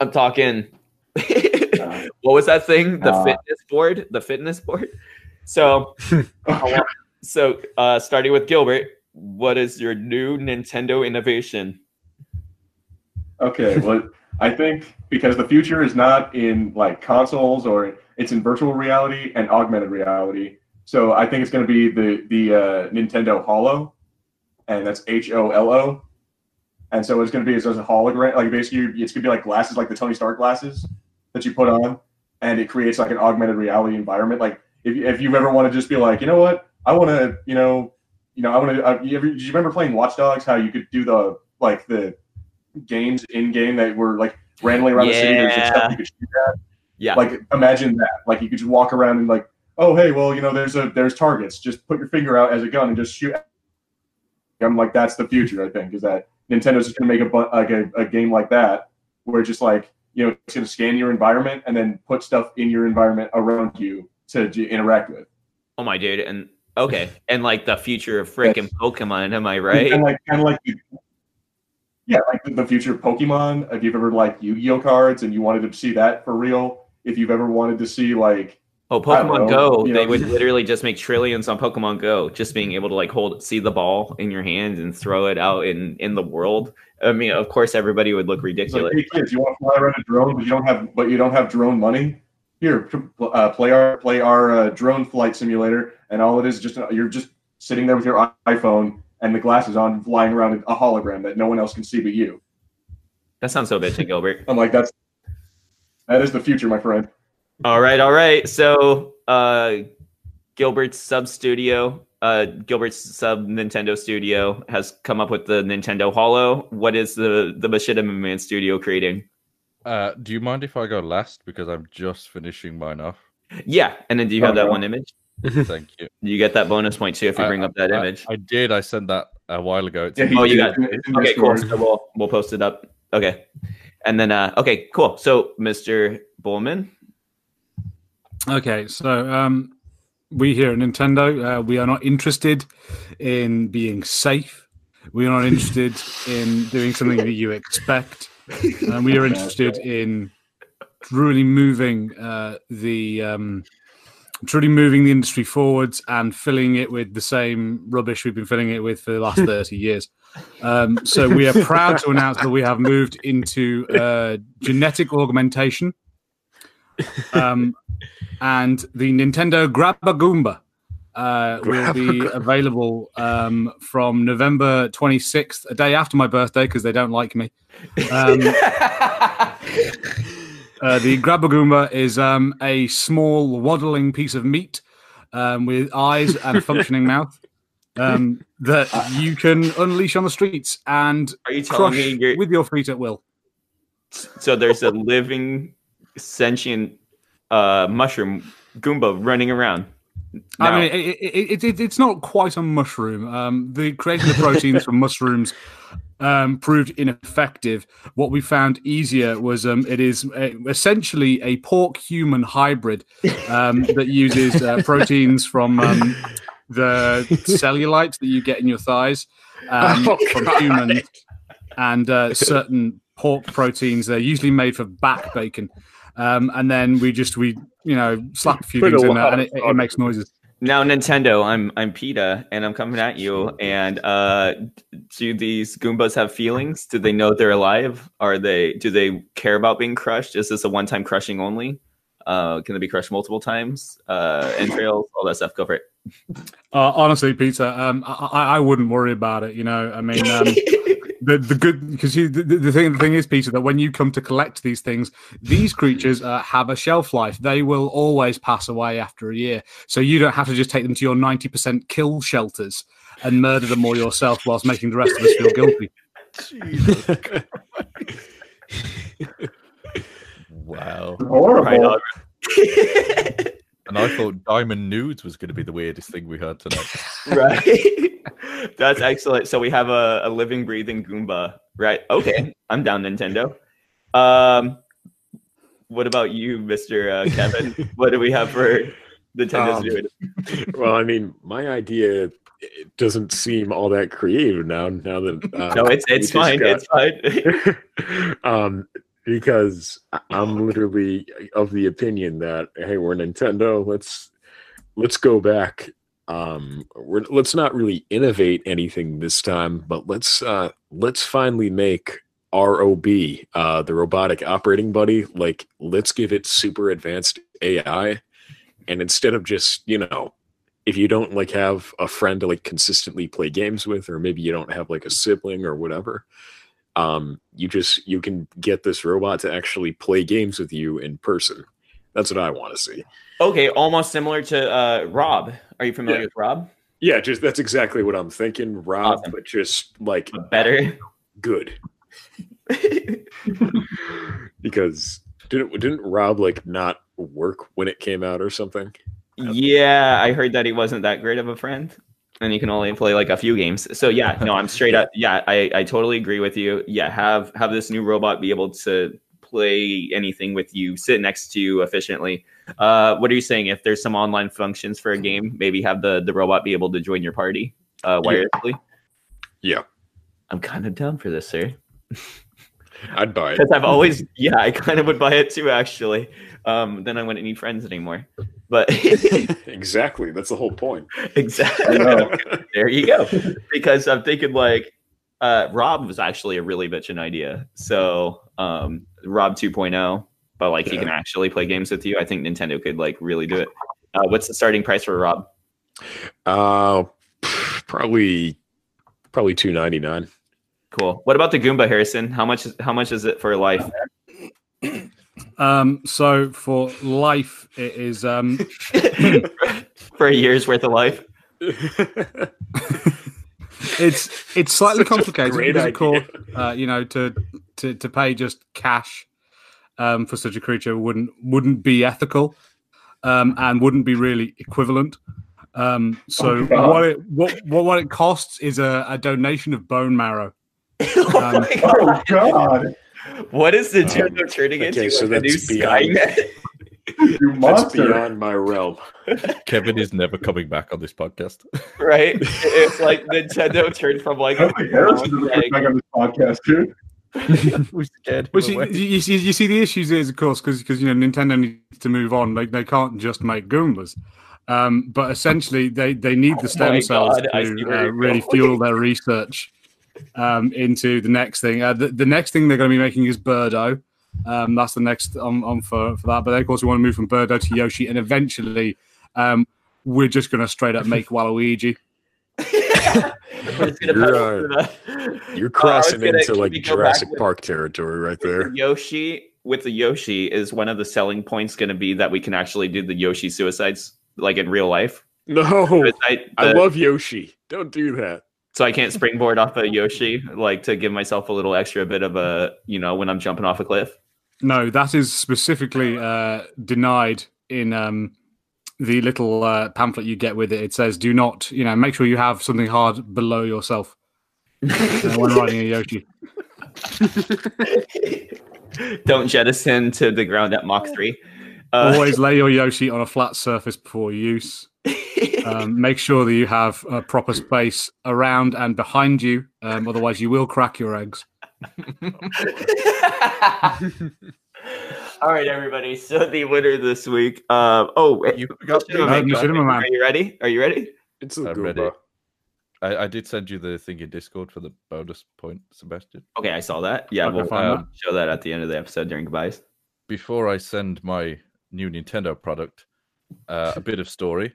I'm talking. what was that thing? The
Uh,
fitness board. The fitness board. So, so uh, starting with Gilbert, what is your new Nintendo innovation?
Okay, well, I think because the future is not in like consoles or it's in virtual reality and augmented reality. So I think it's going to be the the uh, Nintendo Holo, and that's H O L O. And so it's going to be as a hologram, like basically it's going to be like glasses, like the Tony Stark glasses that you put on, and it creates like an augmented reality environment. Like if you- if you've ever want to just be like, you know what, I want to, you know, you know, I want to. Uh, you ever, do you remember playing Watch Dogs? How you could do the like the games in game that were like randomly around the city. There's
Yeah.
stuff you could shoot at.
Yeah.
Like imagine that. Like you could just walk around and like, oh hey, well you know there's a there's targets. Just put your finger out as a gun and just shoot. I'm like that's the future. I think is that Nintendo's just gonna make a bu- like a, a game like that where it's just like you know it's gonna scan your environment and then put stuff in your environment around you to, to interact with.
Oh my dude, and okay, and like the future of freaking Pokemon. Am I right?
And like kind of like Yeah, like the, future of Pokemon. If you've ever liked Yu-Gi-Oh cards and you wanted to see that for real, if you've ever wanted to see like
Oh, Pokemon
know,
Go, they
know.
would literally just make trillions on Pokemon Go, just being able to like hold see the ball in your hand and throw it out in in the world. I mean, of course everybody would look
It's like,
ridiculous.
hey kids, you want to fly around a drone, but you don't have, but you don't have drone money. Here, uh, play our play our uh, drone flight simulator, and all it is just you're just sitting there with your iPhone and the glasses on, flying around a hologram that no one else can see but you.
That sounds so bitchy, Gilbert.
I'm like, that's that is the future, my friend.
All right, all right. So, uh, Gilbert's sub studio, uh, Gilbert's sub Nintendo studio has come up with the Nintendo Holo. What is the the Machinima Man studio creating?
Uh, do you mind if I go last because I'm just finishing mine off?
Yeah, and then do you
Oh,
have that
no.
one image?
Thank you.
You get that bonus point too if you
I-
bring up that
I-
image.
I did. I sent that a while ago. It's
Yeah,
oh, you got
It's in
okay, cool. So we'll we'll post it up. Okay, and then uh, okay, cool. So, Mr. Bulman,
Okay, so um, we here at Nintendo, uh, we are not interested in being safe. We are not interested in doing something that you expect. And we are interested in really moving uh, the um, truly moving the industry forwards and filling it with the same rubbish we've been filling it with for the last 30 years. Um, so we are proud to announce that we have moved into uh, genetic augmentation. Um, and the Nintendo Grabba Goomba uh, will be available um, from November 26th, a day after my birthday, because they don't like me. Uh, the Grabba Goomba is um, a small waddling piece of meat um, with eyes and a functioning mouth um, that you can unleash on the streets and
are you
crush
me you're
with your feet at will.
so there's a living sentient uh mushroom Goomba running around?
I mean, it, it, it, it, it's not quite a mushroom. Um, the creating the proteins from mushrooms um, proved ineffective. What we found easier was um, it is uh essentially a pork human hybrid um, that uses uh, proteins from um, the cellulite that you get in your thighs um,
Oh,
from humans and uh, certain pork proteins. They're usually made for back bacon. Um, and then we just we you know slap a few
Put a
things in there and it, it makes noises.
Now, Nintendo, I'm I'm PETA, and I'm coming at you. And uh, do these Goombas have feelings? Do they know they're alive? Are they? Do they care about being crushed? Is this a one-time crushing only? Uh, can they be crushed multiple times? Uh, entrails, all that stuff. Go for it.
Uh, honestly, PETA, um, I, I I wouldn't worry about it. You know, I mean, um, the the good because the, the the thing the thing is, PETA, that when you come to collect these things, these creatures uh, have a shelf life. They will always pass away after a year, so you don't have to just take them to your ninety percent kill shelters and murder them all yourself whilst making the rest of us feel guilty.
Wow.
Horrible.
Right on.
And I thought Diamond Nudes was going to be the weirdest thing we heard tonight.
right. That's excellent. So we have a, a living, breathing Goomba. Right. Okay. I'm down, Nintendo. Um, what about you, Mister uh, Kevin? what do we have for Nintendo's
Um,
doing?
well, I mean, my idea it doesn't seem all that creative now. Now that uh,
No, it's it's fine.
got-
It's fine.
um, because I'm literally of the opinion that hey, we're Nintendo. Let's let's go back. Um, we're let's not really innovate anything this time, but let's uh, let's finally make ROB, uh, the robotic operating buddy. Like, let's give it super advanced AI, and instead of just you know. If you don't like have a friend to like consistently play games with, or maybe you don't have like a sibling or whatever, um, you just you can get this robot to actually play games with you in person. That's what I want to see.
okay, almost similar to uh, Rob. Are you familiar
Yeah.
with Rob?
Yeah, just that's exactly what I'm thinking, Rob.
Awesome.
But just like
But better.
good because didn't didn't Rob like not work when it came out or something?
Yeah, I heard that he wasn't that great of a friend, and you can only play like a few games. So yeah, no, I'm straight up. Yeah, I, I totally agree with you. Yeah, have have this new robot be able to play anything with you, sit next to you efficiently. Uh, what are you saying? If there's some online functions for a game, maybe have the the robot be able to join your party uh, wirelessly.
Yeah.
I'm kind of down for this, sir.
I'd buy it.
because I've always yeah I kind of would buy it too actually. Um, then I wouldn't need friends anymore. But
exactly. That's the whole point.
exactly, there you go. Because I'm thinking like uh, Rob was actually a really bitchin' idea. So um, Rob 2.0, but like he can actually play games with you. I think Nintendo could like really do it. Uh, what's the starting price for Rob?
Uh, probably, probably two ninety nine.
Cool. What about the Goomba, Harrison? How much? How much is it for life?
Um, so for life, it is um,
for a year's worth of life?
it's it's slightly
Such a
complicated
great
because, of course,
idea.
uh, you know, to, to to pay just cash um, for such a creature wouldn't wouldn't be ethical um, and wouldn't be really equivalent. Um, so
Oh,
what it what, what what it costs is a, a donation of bone marrow.
oh
Um,
my
Oh
God.
God!
What is Nintendo turning
okay,
into?
so
like the new
that's beyond-
Skynet?
That's beyond my realm.
Kevin is never coming back on this podcast.
right? It's like Nintendo turned from like,
I don't think Harrison's ever
like
back on this podcast, too.
we scared him
you, you, see, you see the issues is of course because because you know Nintendo needs to move on. Like they can't just make Goombas, um, but essentially they they need the
Oh
stem cells
God,
to uh, really fuel their research um, into the next thing. Uh, the, the next thing they're going to be making is Birdo. Um, that's the next on, on for, for that. But then, of course, we want to move from Birdo to Yoshi, and eventually, um, we're just going to straight up make Waluigi.
We're just gonna
You're, uh, You're
Uh,
crossing
gonna-
into like
we go back
Jurassic
with-
Park territory right there.
Yoshi with the Yoshi is one of the selling points going to be that we can actually do the Yoshi suicides like in real life.
No, I
the-
love Yoshi. Don't do that.
So I can't springboard off a Yoshi like to give myself a little extra bit of a you know when I'm jumping off a cliff.
No, that is specifically uh, denied in um, the little uh, pamphlet you get with it. It says, "Do not, you know, make sure you have something hard below yourself uh, when riding a Yoshi."
Don't jettison to the ground at Mach three. Uh,
Always lay your Yoshi on a flat surface before use. Um, make sure that you have a proper space around and behind you. Um, otherwise, you will crack your eggs.
All right, everybody. So the winner this week. Uh, oh,
You got
Machinima
Uh,
Man.
Machinima Man.
Are you ready? Are you ready?
It's a
I'm ready.
Goomba.
I, I did send you the thing in Discord for the bonus point, Sebastian.
Okay, I saw that. Yeah,
Okay,
we'll
fine.
Um,
show that at the end of the episode during goodbyes.
before I send my new Nintendo product, uh, a bit of story.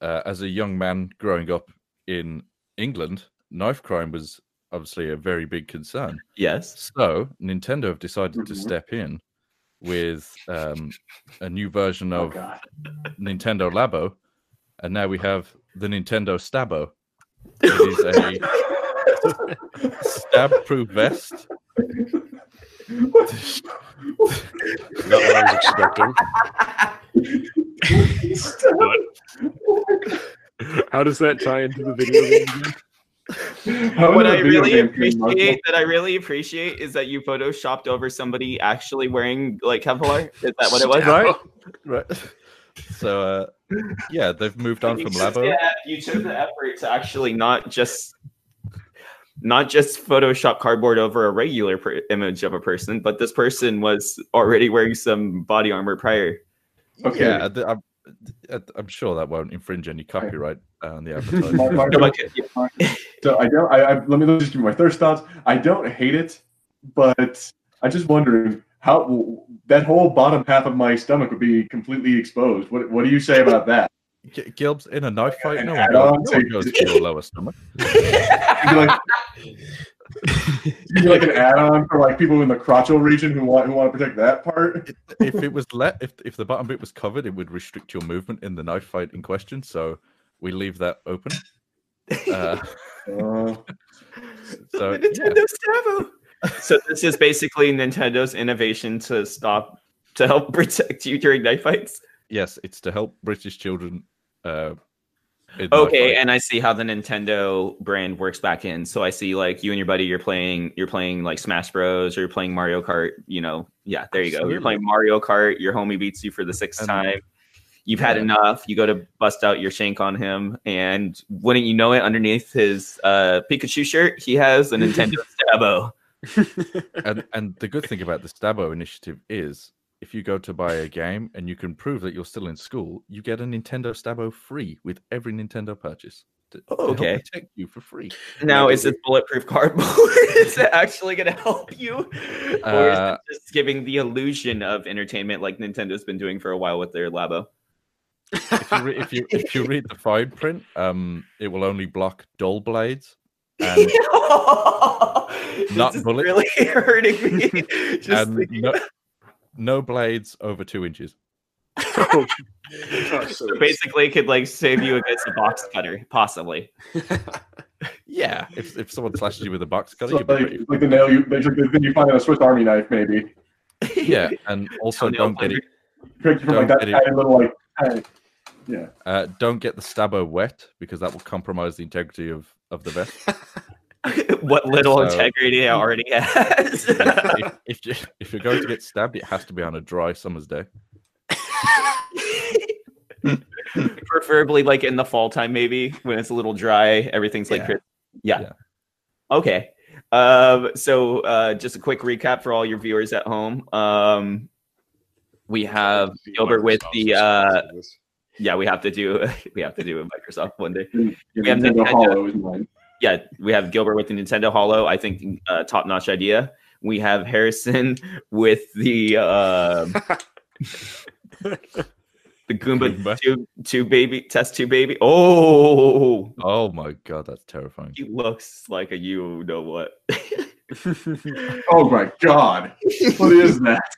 Uh, as a young man growing up in England, knife crime was obviously a very big concern.
Yes.
So Nintendo have decided to
Mhm.
step in with um, a new version
Oh
of
God!
Nintendo Labo, and now we have the Nintendo Stabo. It is a stab-proof vest.
Not what I was expecting.
Stop.
How does that tie into the video game? again?
How
what
is
I
a
really
game thing, Michael?
appreciate that I really appreciate is that you photoshopped over somebody actually wearing like Kevlar. Is that what it was?
Right. Right. So uh, yeah, they've moved on
You
from
took
Labo.
the- you took the effort to actually not just not just Photoshop cardboard over a regular per- image of a person, but this person was already wearing some body armor prior.
Okay.
Yeah, th- I'm, I'm sure that won't infringe any copyright uh, on the advertising.
My- my-
No, but-
So I don't. I, I let me just give my first thoughts. I don't hate it, but I'm just wondering how that whole bottom half of my stomach would be completely exposed. What What do you say about that?
G- Gilbs in a knife fight,
an
no one
add-on
goes, no one
to-
goes to your lower stomach.
It'd be like, it'd be like an add-on for like people in the crotchal region who want who want to protect that part.
if it was let, if if the bottom bit was covered, it would restrict your movement in the knife fight in question. So we leave that open. Uh,
Uh,
so
The
yeah,
Nintendo so this is basically Nintendo's innovation to stop to help protect you during knife fights.
yes, it's to help British children. Uh,
Okay, and I see how the Nintendo brand works back in. So I see like you and your buddy, you're playing, you're playing like Smash Bros. or you're playing Mario Kart. You know, yeah, there you go. You're playing Mario Kart. Your homie beats you for the sixth
And-
time. You've had
Yeah.
enough. You go to bust out your shank on him, and wouldn't you know it? Underneath his uh, Pikachu shirt, he has a Nintendo Stabo.
and and the good thing about the Stabo initiative is if you go to buy a game and you can prove that you're still in school, you get a Nintendo Stabo free with every Nintendo purchase. To, to help
Okay.
protect you for free.
Now, is this bulletproof cardboard? is it actually going to help you, or is
Uh,
it just giving the illusion of entertainment like Nintendo's been doing for a while with their Labo?
If you, re- if you if you read the fine print, um, it will only block dull blades and, Not bullets.
really hurting me. Just
and no, no blades over two inches.
Oh, so
So basically, it could like save you against a box cutter, possibly.
Yeah, if, if someone slashes you with a box cutter,
So
you'd
like,
pretty
like the nail you, like the thing you find in a Swiss Army knife, maybe.
Yeah, and also
Toenail
don't get it
Trick you from
Don't
like that
get it.
little like. tiny- yeah.
uh, don't get the stabber wet because that will compromise the integrity of of the vest.
what little
So-
integrity it already has.
if, if you if you're going to get stabbed, it has to be on a dry summer's day.
Preferably like in the fall time, maybe when it's a little dry, everything's like
Yeah.
Yeah.
Yeah.
Okay. Um, so uh, just a quick recap for all your viewers at home. Um, we have Gilbert with the uh, yeah, we have to do we have to do a Microsoft one day.
We
have
Nintendo
Nintendo.
Holo is mine.
Yeah, we have Gilbert with the Nintendo Holo. I think uh, top notch idea. We have Harrison with the uh, the Goomba,
Goomba.
two two baby test two baby. Oh,
Oh my god, that's terrifying.
he looks like a you know what.
Oh my god! What is that?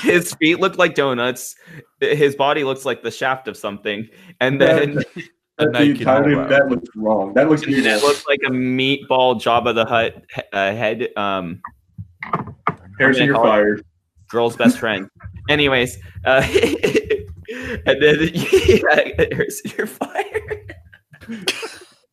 His feet look like donuts. His body looks like the shaft of something, and then
A
That,
naked
entirely,
Mobile.
that looks wrong. That looks
and then it looks like a meatball Jabba the Hutt uh, head. Um,
Harrison, you're fired.
girl's best friend. Anyways, uh, and then yeah, Harrison, you're fired.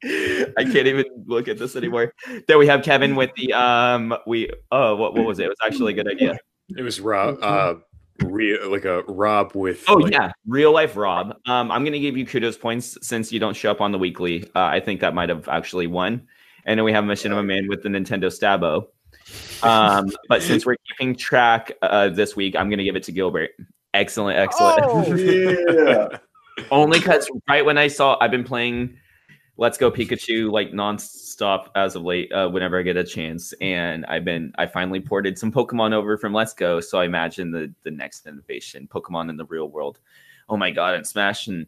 I can't even look at this anymore. Then we have Kevin with the um we oh what what was it? It was actually a good idea.
It was Rob, uh, real like a Rob with.
Oh
like,
yeah, real life Rob. Um, I'm gonna give you kudos points since you don't show up on the weekly. Uh, I think that might have actually won. And then we have Machinima Man with the Nintendo Stabo. Um, but since we're keeping track uh, this week, I'm gonna give it to Gilbert. Excellent, excellent.
Oh, yeah.
Only because right when I saw, I've been playing Let's Go Pikachu like nonstop as of late. Uh, whenever I get a chance, and I've been, I finally ported some Pokemon over from Let's Go. So I imagine the the next innovation, Pokemon in the real world. Oh my god! And Smash and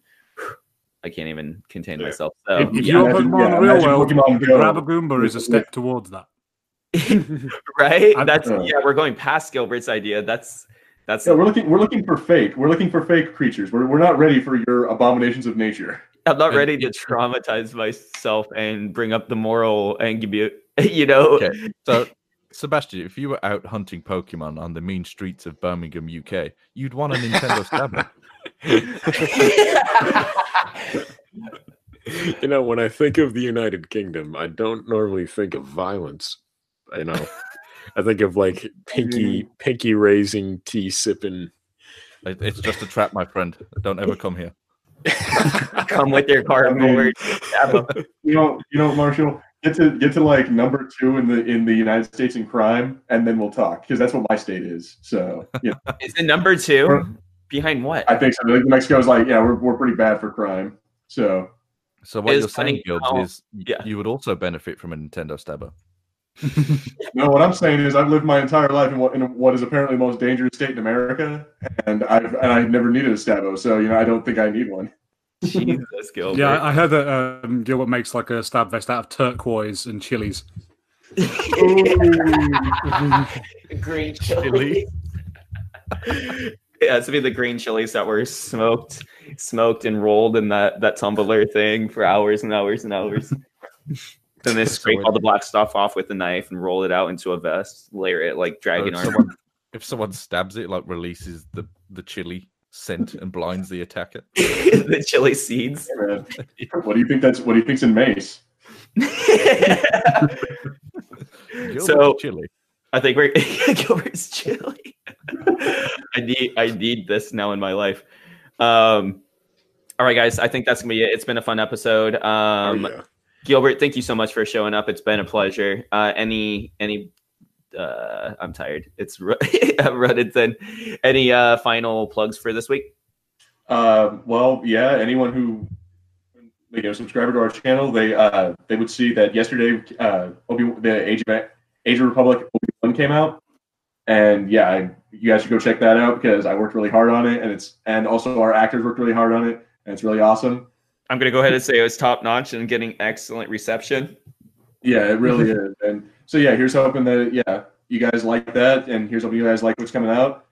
I can't even contain
Yeah.
myself. So
If, if
yeah,
you're Pokemon
yeah,
in the real world,
Pokemon
grab a Goomba is a step towards that.
right.
I-
That's
uh,
yeah. We're going past Gilbert's idea. That's that's
Yeah, we're looking. We're looking for fake. We're looking for fake creatures. We're, we're not ready for your abominations of nature.
I'm not
And
ready to traumatize myself and bring up the moral ambiguity. You you know,
Okay, so Sebastian, if you were out hunting Pokemon on the mean streets of Birmingham, UK, you'd want a Nintendo Stabo.
you know, when I think of the United Kingdom, I don't normally think of violence. You know, I think of like pinky, mm. pinky raising, tea sipping.
It's just a trap, my friend. Don't ever come here.
Come with your cardboard. Stabo.
You know. You know, Marshall. Get to get to like number two in the in the United States in crime, and then we'll talk because that's what my state is. So yeah,
Is it number two? Behind what?
I think so. Like, Mexico's like, yeah, we're we're pretty bad for crime. So
So what you're saying,
funny
Gilbs,
how-
is y-
yeah.
you would also benefit from a Nintendo Stabo.
no, what I'm saying is I've lived my entire life in what in what is apparently the most dangerous state in America, and I've and I've never needed a Stabo. So you know, I don't think I need one.
Jesus, Gilbert.
Yeah, I I heard that um, Gilbert makes like a stab vest out of turquoise and chilies.
green chili. it has to be the green chilies that were smoked, smoked and rolled in that that tumbler thing for hours and hours and hours. Then they scrape
it-
all the black stuff off with a knife and roll it out into a vest, layer it like
So
dragon
if,
armor.
someone, if someone stabs it, like releases the, the chili scent and blinds the attacker.
the chili seeds.
Hey, what do you think? That's what do you think's in Mace?
So
chili.
I think we're Gilbert's chili. I need I need this now in my life. Um all right guys, I think that's gonna be it. It's been a fun episode. Um
oh, yeah.
Gilbert, thank you so much for showing up. It's been a pleasure. Uh any any uh, I'm tired. It's Ru- Ruddington. Any uh, final plugs for this week?
Uh, well, yeah. Anyone who you know subscriber to our channel, they uh, they would see that yesterday uh, Obi the Age of Age of Republic Obi Wan came out, and yeah, I, you guys should go check that out because I worked really hard on it, and it's and also our actors worked really hard on it, and it's really awesome.
I'm gonna go ahead and say it was top notch and getting excellent reception.
Yeah, it really is. And so yeah, here's hoping that yeah, you guys like that, and here's hoping you guys like what's coming out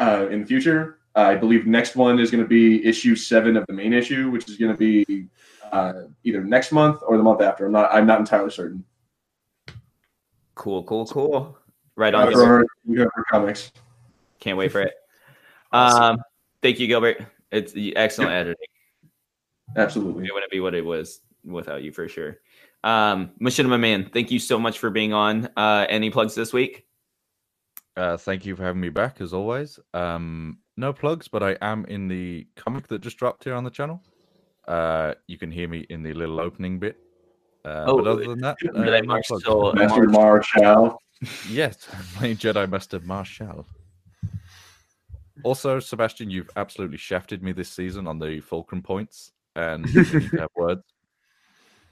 uh, in the future. I believe next one is going to be issue seven of the main issue, which is going to be uh, either next month or the month after. I'm not. I'm not entirely certain.
Cool, cool, cool. Right on.
Uh,
Gilbert.
comics.
Can't wait for it. Um, thank you, Gilbert. It's excellent editing.
Absolutely.
It wouldn't be what it was without you for sure. Um, Machinima Man, thank you so much for being on. Uh, any plugs this week?
Uh, thank you for having me back as always. Um, no plugs, but I am in the comic that just dropped here on the channel. Uh, you can hear me in the little opening bit. Uh,
Oh,
but other than that, uh,
Jedi
no plugs.
Marshal-
Master Marshall.
Yes, I'm playing Jedi Master Marshall. Also, Sebastian, you've absolutely shafted me this season on the fulcrum points, and we have words.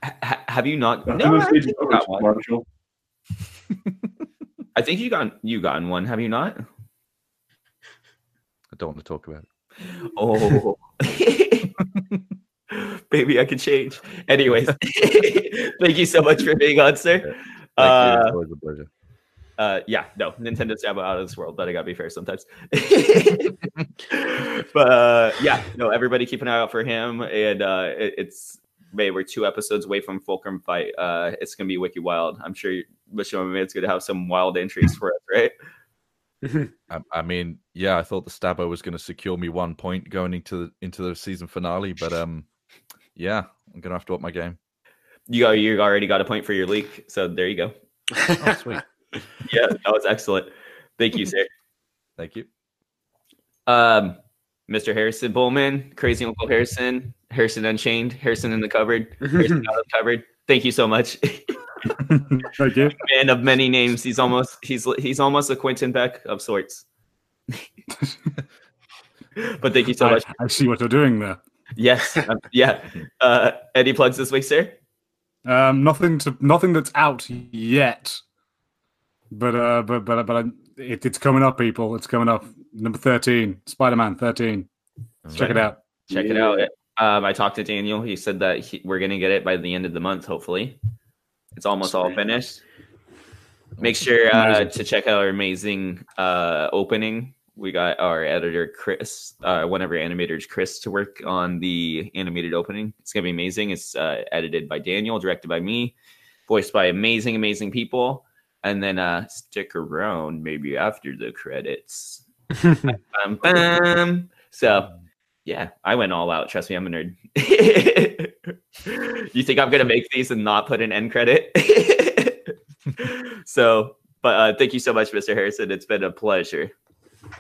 Ha- have you not?
Nothing
No, I think you got one.
Marshall.
I think you got you gotten one. Have you not?
I don't want to talk about it.
Oh, baby, I can change. Anyways, thank you so much for being on, sir.
Thank you.
Uh,
It's always a pleasure.
Uh, yeah, no, Nintendo's Jabba out of this world, but I gotta be fair sometimes. but uh, yeah, no, everybody keep an eye out for him, and uh, it, it's May we're two episodes away from Fulcrum fight. Uh, it's gonna be wiki wild. I'm sure Michelle Man's gonna have some wild entries for us, right?
I, I mean, yeah, I thought the Stabo was going to secure me one point going into the, into the season finale, but um, yeah, I'm gonna have to up my game.
You got you already got a point for your leak, so there you go.
Oh, sweet.
Yeah, that was excellent. Thank you, sir.
Thank you.
Um, Mr. Harrison Bulman, Crazy Uncle Harrison, Harrison Unchained, Harrison in the cupboard, Harrison out of the cupboard. Thank you so much.
Thank you.
Man of many names. He's almost he's he's almost a Quentin Beck of sorts. but thank you so
I,
much.
I see what you're doing there.
Yes, um, yeah. Uh, any plugs this week, sir?
Um, nothing to nothing that's out yet, but uh, but but but it, it's coming up, people. It's coming up. Number thirteen, Spider-Man thirteen. Check it out.
Check it out. Um, I talked to Daniel. He said that he, we're gonna get it by the end of the month. Hopefully, it's almost all finished. Make sure uh, to check out our amazing uh, opening. We got our editor Chris, uh, one of our animators, Chris, to work on the animated opening. It's gonna be amazing. It's uh, edited by Daniel, directed by me, voiced by amazing, amazing people. And then uh, stick around maybe after the credits. Bam, bam. So yeah, I went all out. Trust me, I'm a nerd. you think I'm gonna make these and not put an end credit? so, but uh, thank you so much, Mr. Harrison. It's been a pleasure.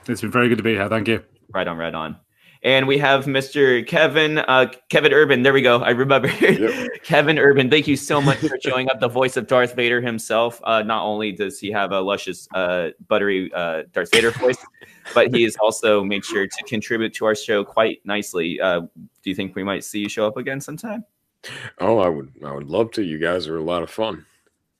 It's been very good to be here. Thank you.
Right on, right on. And we have Mr. Kevin, uh, Kevin Urban. There we go. I remember Kevin Urban. Thank you so much for showing up. The voice of Darth Vader himself. Uh, not only does he have a luscious, uh, buttery uh, Darth Vader voice, but he has also made sure to contribute to our show quite nicely. Uh, do you think we might see you show up again sometime?
Oh, I would, I would love to. You guys are a lot of fun.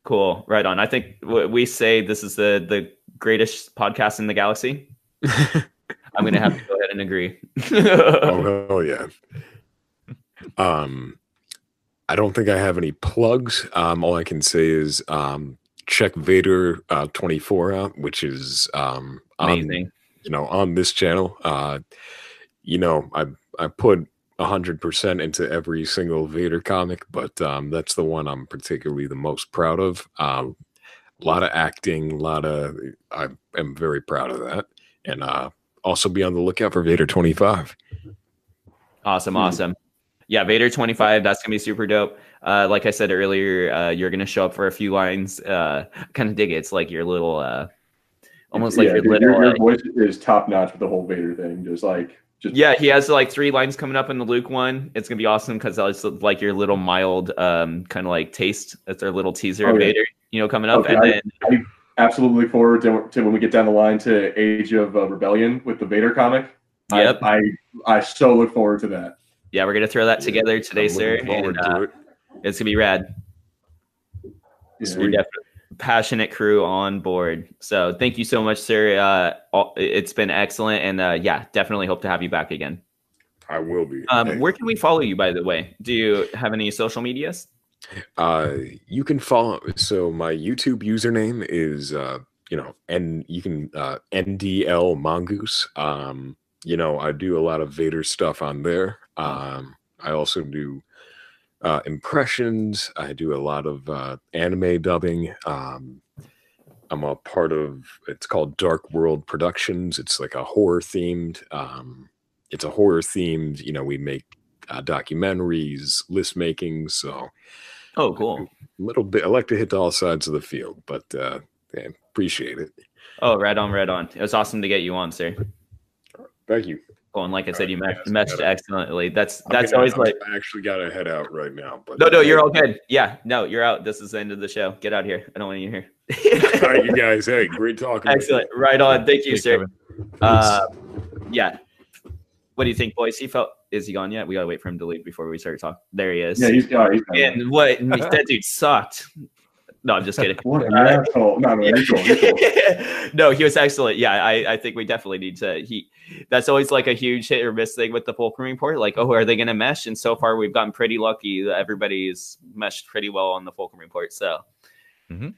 Cool. Right on. I think we say this is the the greatest podcast in the galaxy. I'm gonna have to go ahead and agree.
oh hell yeah. Um, I don't think I have any plugs. Um, all I can say is um, check Vader uh, 24 out, which is um, on,
Amazing.
you know, on this channel. Uh, you know, I I put hundred percent into every single Vader comic, but um, that's the one I'm particularly the most proud of. Um, a lot of acting, a lot of I am very proud of that, and uh, also be on the lookout for Vader 25.
Awesome, awesome. Yeah, Vader 25, that's gonna be super dope. Uh, like I said earlier, uh, you're gonna show up for a few lines. Uh, kind of dig it. It's like your little, uh, almost like
yeah,
your
dude,
little.
your, your voice is top notch with the whole Vader thing. Just like just
yeah, he has like three lines coming up in the Luke one. It's gonna be awesome because it's like your little mild, um, kind of like taste. That's our little teaser
Oh,
of
yeah.
Vader, you know, coming up.
Okay,
and
I-
then
I, absolutely forward to, to when we get down the line to Age of uh, Rebellion with the Vader comic.
Yep.
I, I so look forward to that.
Yeah, we're gonna throw that together today,
I'm
sir.
looking forward
And, uh,
to it.
it's gonna be rad.
Yeah.
We're definitely passionate crew on board. So thank you so much, sir. Uh, all- it's been excellent, and uh, yeah, definitely hope to have you back again.
I will be.
Um,
Hey.
where can we follow you, by the way? Do you have any social medias?
Uh, you can follow. So my YouTube username is, uh, you know, and you can uh, NDL Mongoose. Um, you know, I do a lot of Vader stuff on there. Um, I also do uh, impressions. I do a lot of uh, anime dubbing. Um, I'm a part of. It's called Dark World Productions. It's like a horror themed. Um, it's a horror themed. You know, we make uh, documentaries, list making. So
Oh, cool.
A little bit. I like to hit all sides of the field, but uh, yeah, appreciate it.
Oh, right on, right on. It was awesome to get you on, sir.
Thank you.
Cool. And like I said, you
Alright,
meshed,
yes,
meshed excellently. That's that's
gonna-
always
I'm-
like
I actually got to head out right now. But
no, no, you're all good. Yeah, no, you're out. This is the end of the show. Get out of here. I don't want you here.
all right, you guys. Hey, great talking.
Excellent. Right on. Thank you,
Thanks,
sir. Uh, yeah. What do you think, boys? He felt. Is he gone yet? We gotta wait for him to leave before we start talking. There he is.
Yeah, he's, oh, he's
and what? That dude sucked. No, I'm just kidding.
what an
Uh,
asshole. No, no, he's cool, he's cool.
no, he was excellent. Yeah, I, I think we definitely need to. He that's always like a huge hit or miss thing with the Fulcrum report. Like, oh, are they going to mesh? And so far, we've gotten pretty lucky that everybody's meshed pretty well on the Fulcrum report. So
Mhm.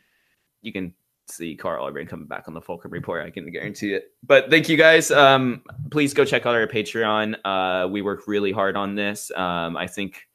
you can see Carl Albrecht coming back on the Fulcrum report. I can guarantee it. But thank you guys. Um, please go check out our Patreon. Uh, we work really hard on this. Um, I think.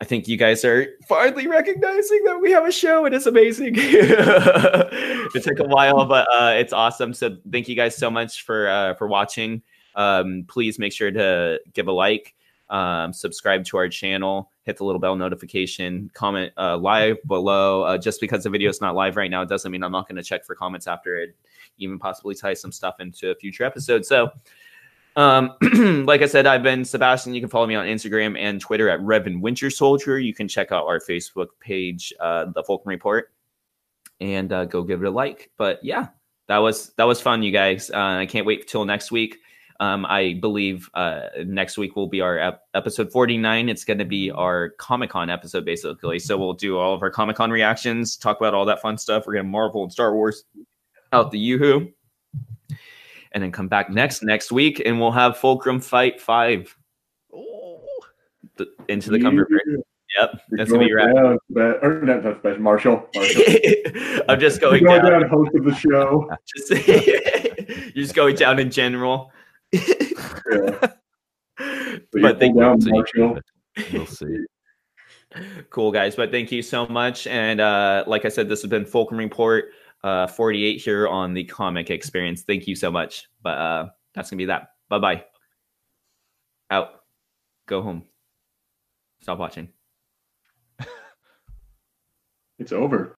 I think you guys are finally recognizing that we have a show and it's amazing. it took a while, but uh, it's awesome. So thank you guys so much for uh, for watching. Um, please make sure to give a like, um, subscribe to our channel, hit the little bell notification, comment uh, live below. Uh, just because the video is not live right now doesn't mean I'm not going to check for comments after it, even possibly tie some stuff into a future episode. So um, like I said, I've been Sebastian. You can follow me on Instagram and Twitter at Revan Winter Soldier. You can check out our Facebook page, uh, The Fulcrum Report, and uh, go give it a like. But yeah, that was that was fun, you guys. Uh, I can't wait till next week. Um, I believe uh, next week will be our ep- episode 49. It's going to be our Comic Con episode, basically. So we'll do all of our Comic Con reactions, talk about all that fun stuff. We're going to Marvel and Star Wars out the Yoo-hoo and then come back next next week and we'll have Fulcrum Fight Five The- into the Cumber. Yep, that's gonna be rad.
down, or not, Special, Marshall. Marshall.
I'm just
You're
going
going
down.
down, host of the show.
Just, you're just going down in general.
Yeah.
But
But
thank
down,
So you
Marshall.
We'll see.
cool guys but thank you so much and uh like i said this has been fulcrum report uh 48 here on the comic experience thank you so much but uh that's gonna be that bye bye out go home stop watching
It's over.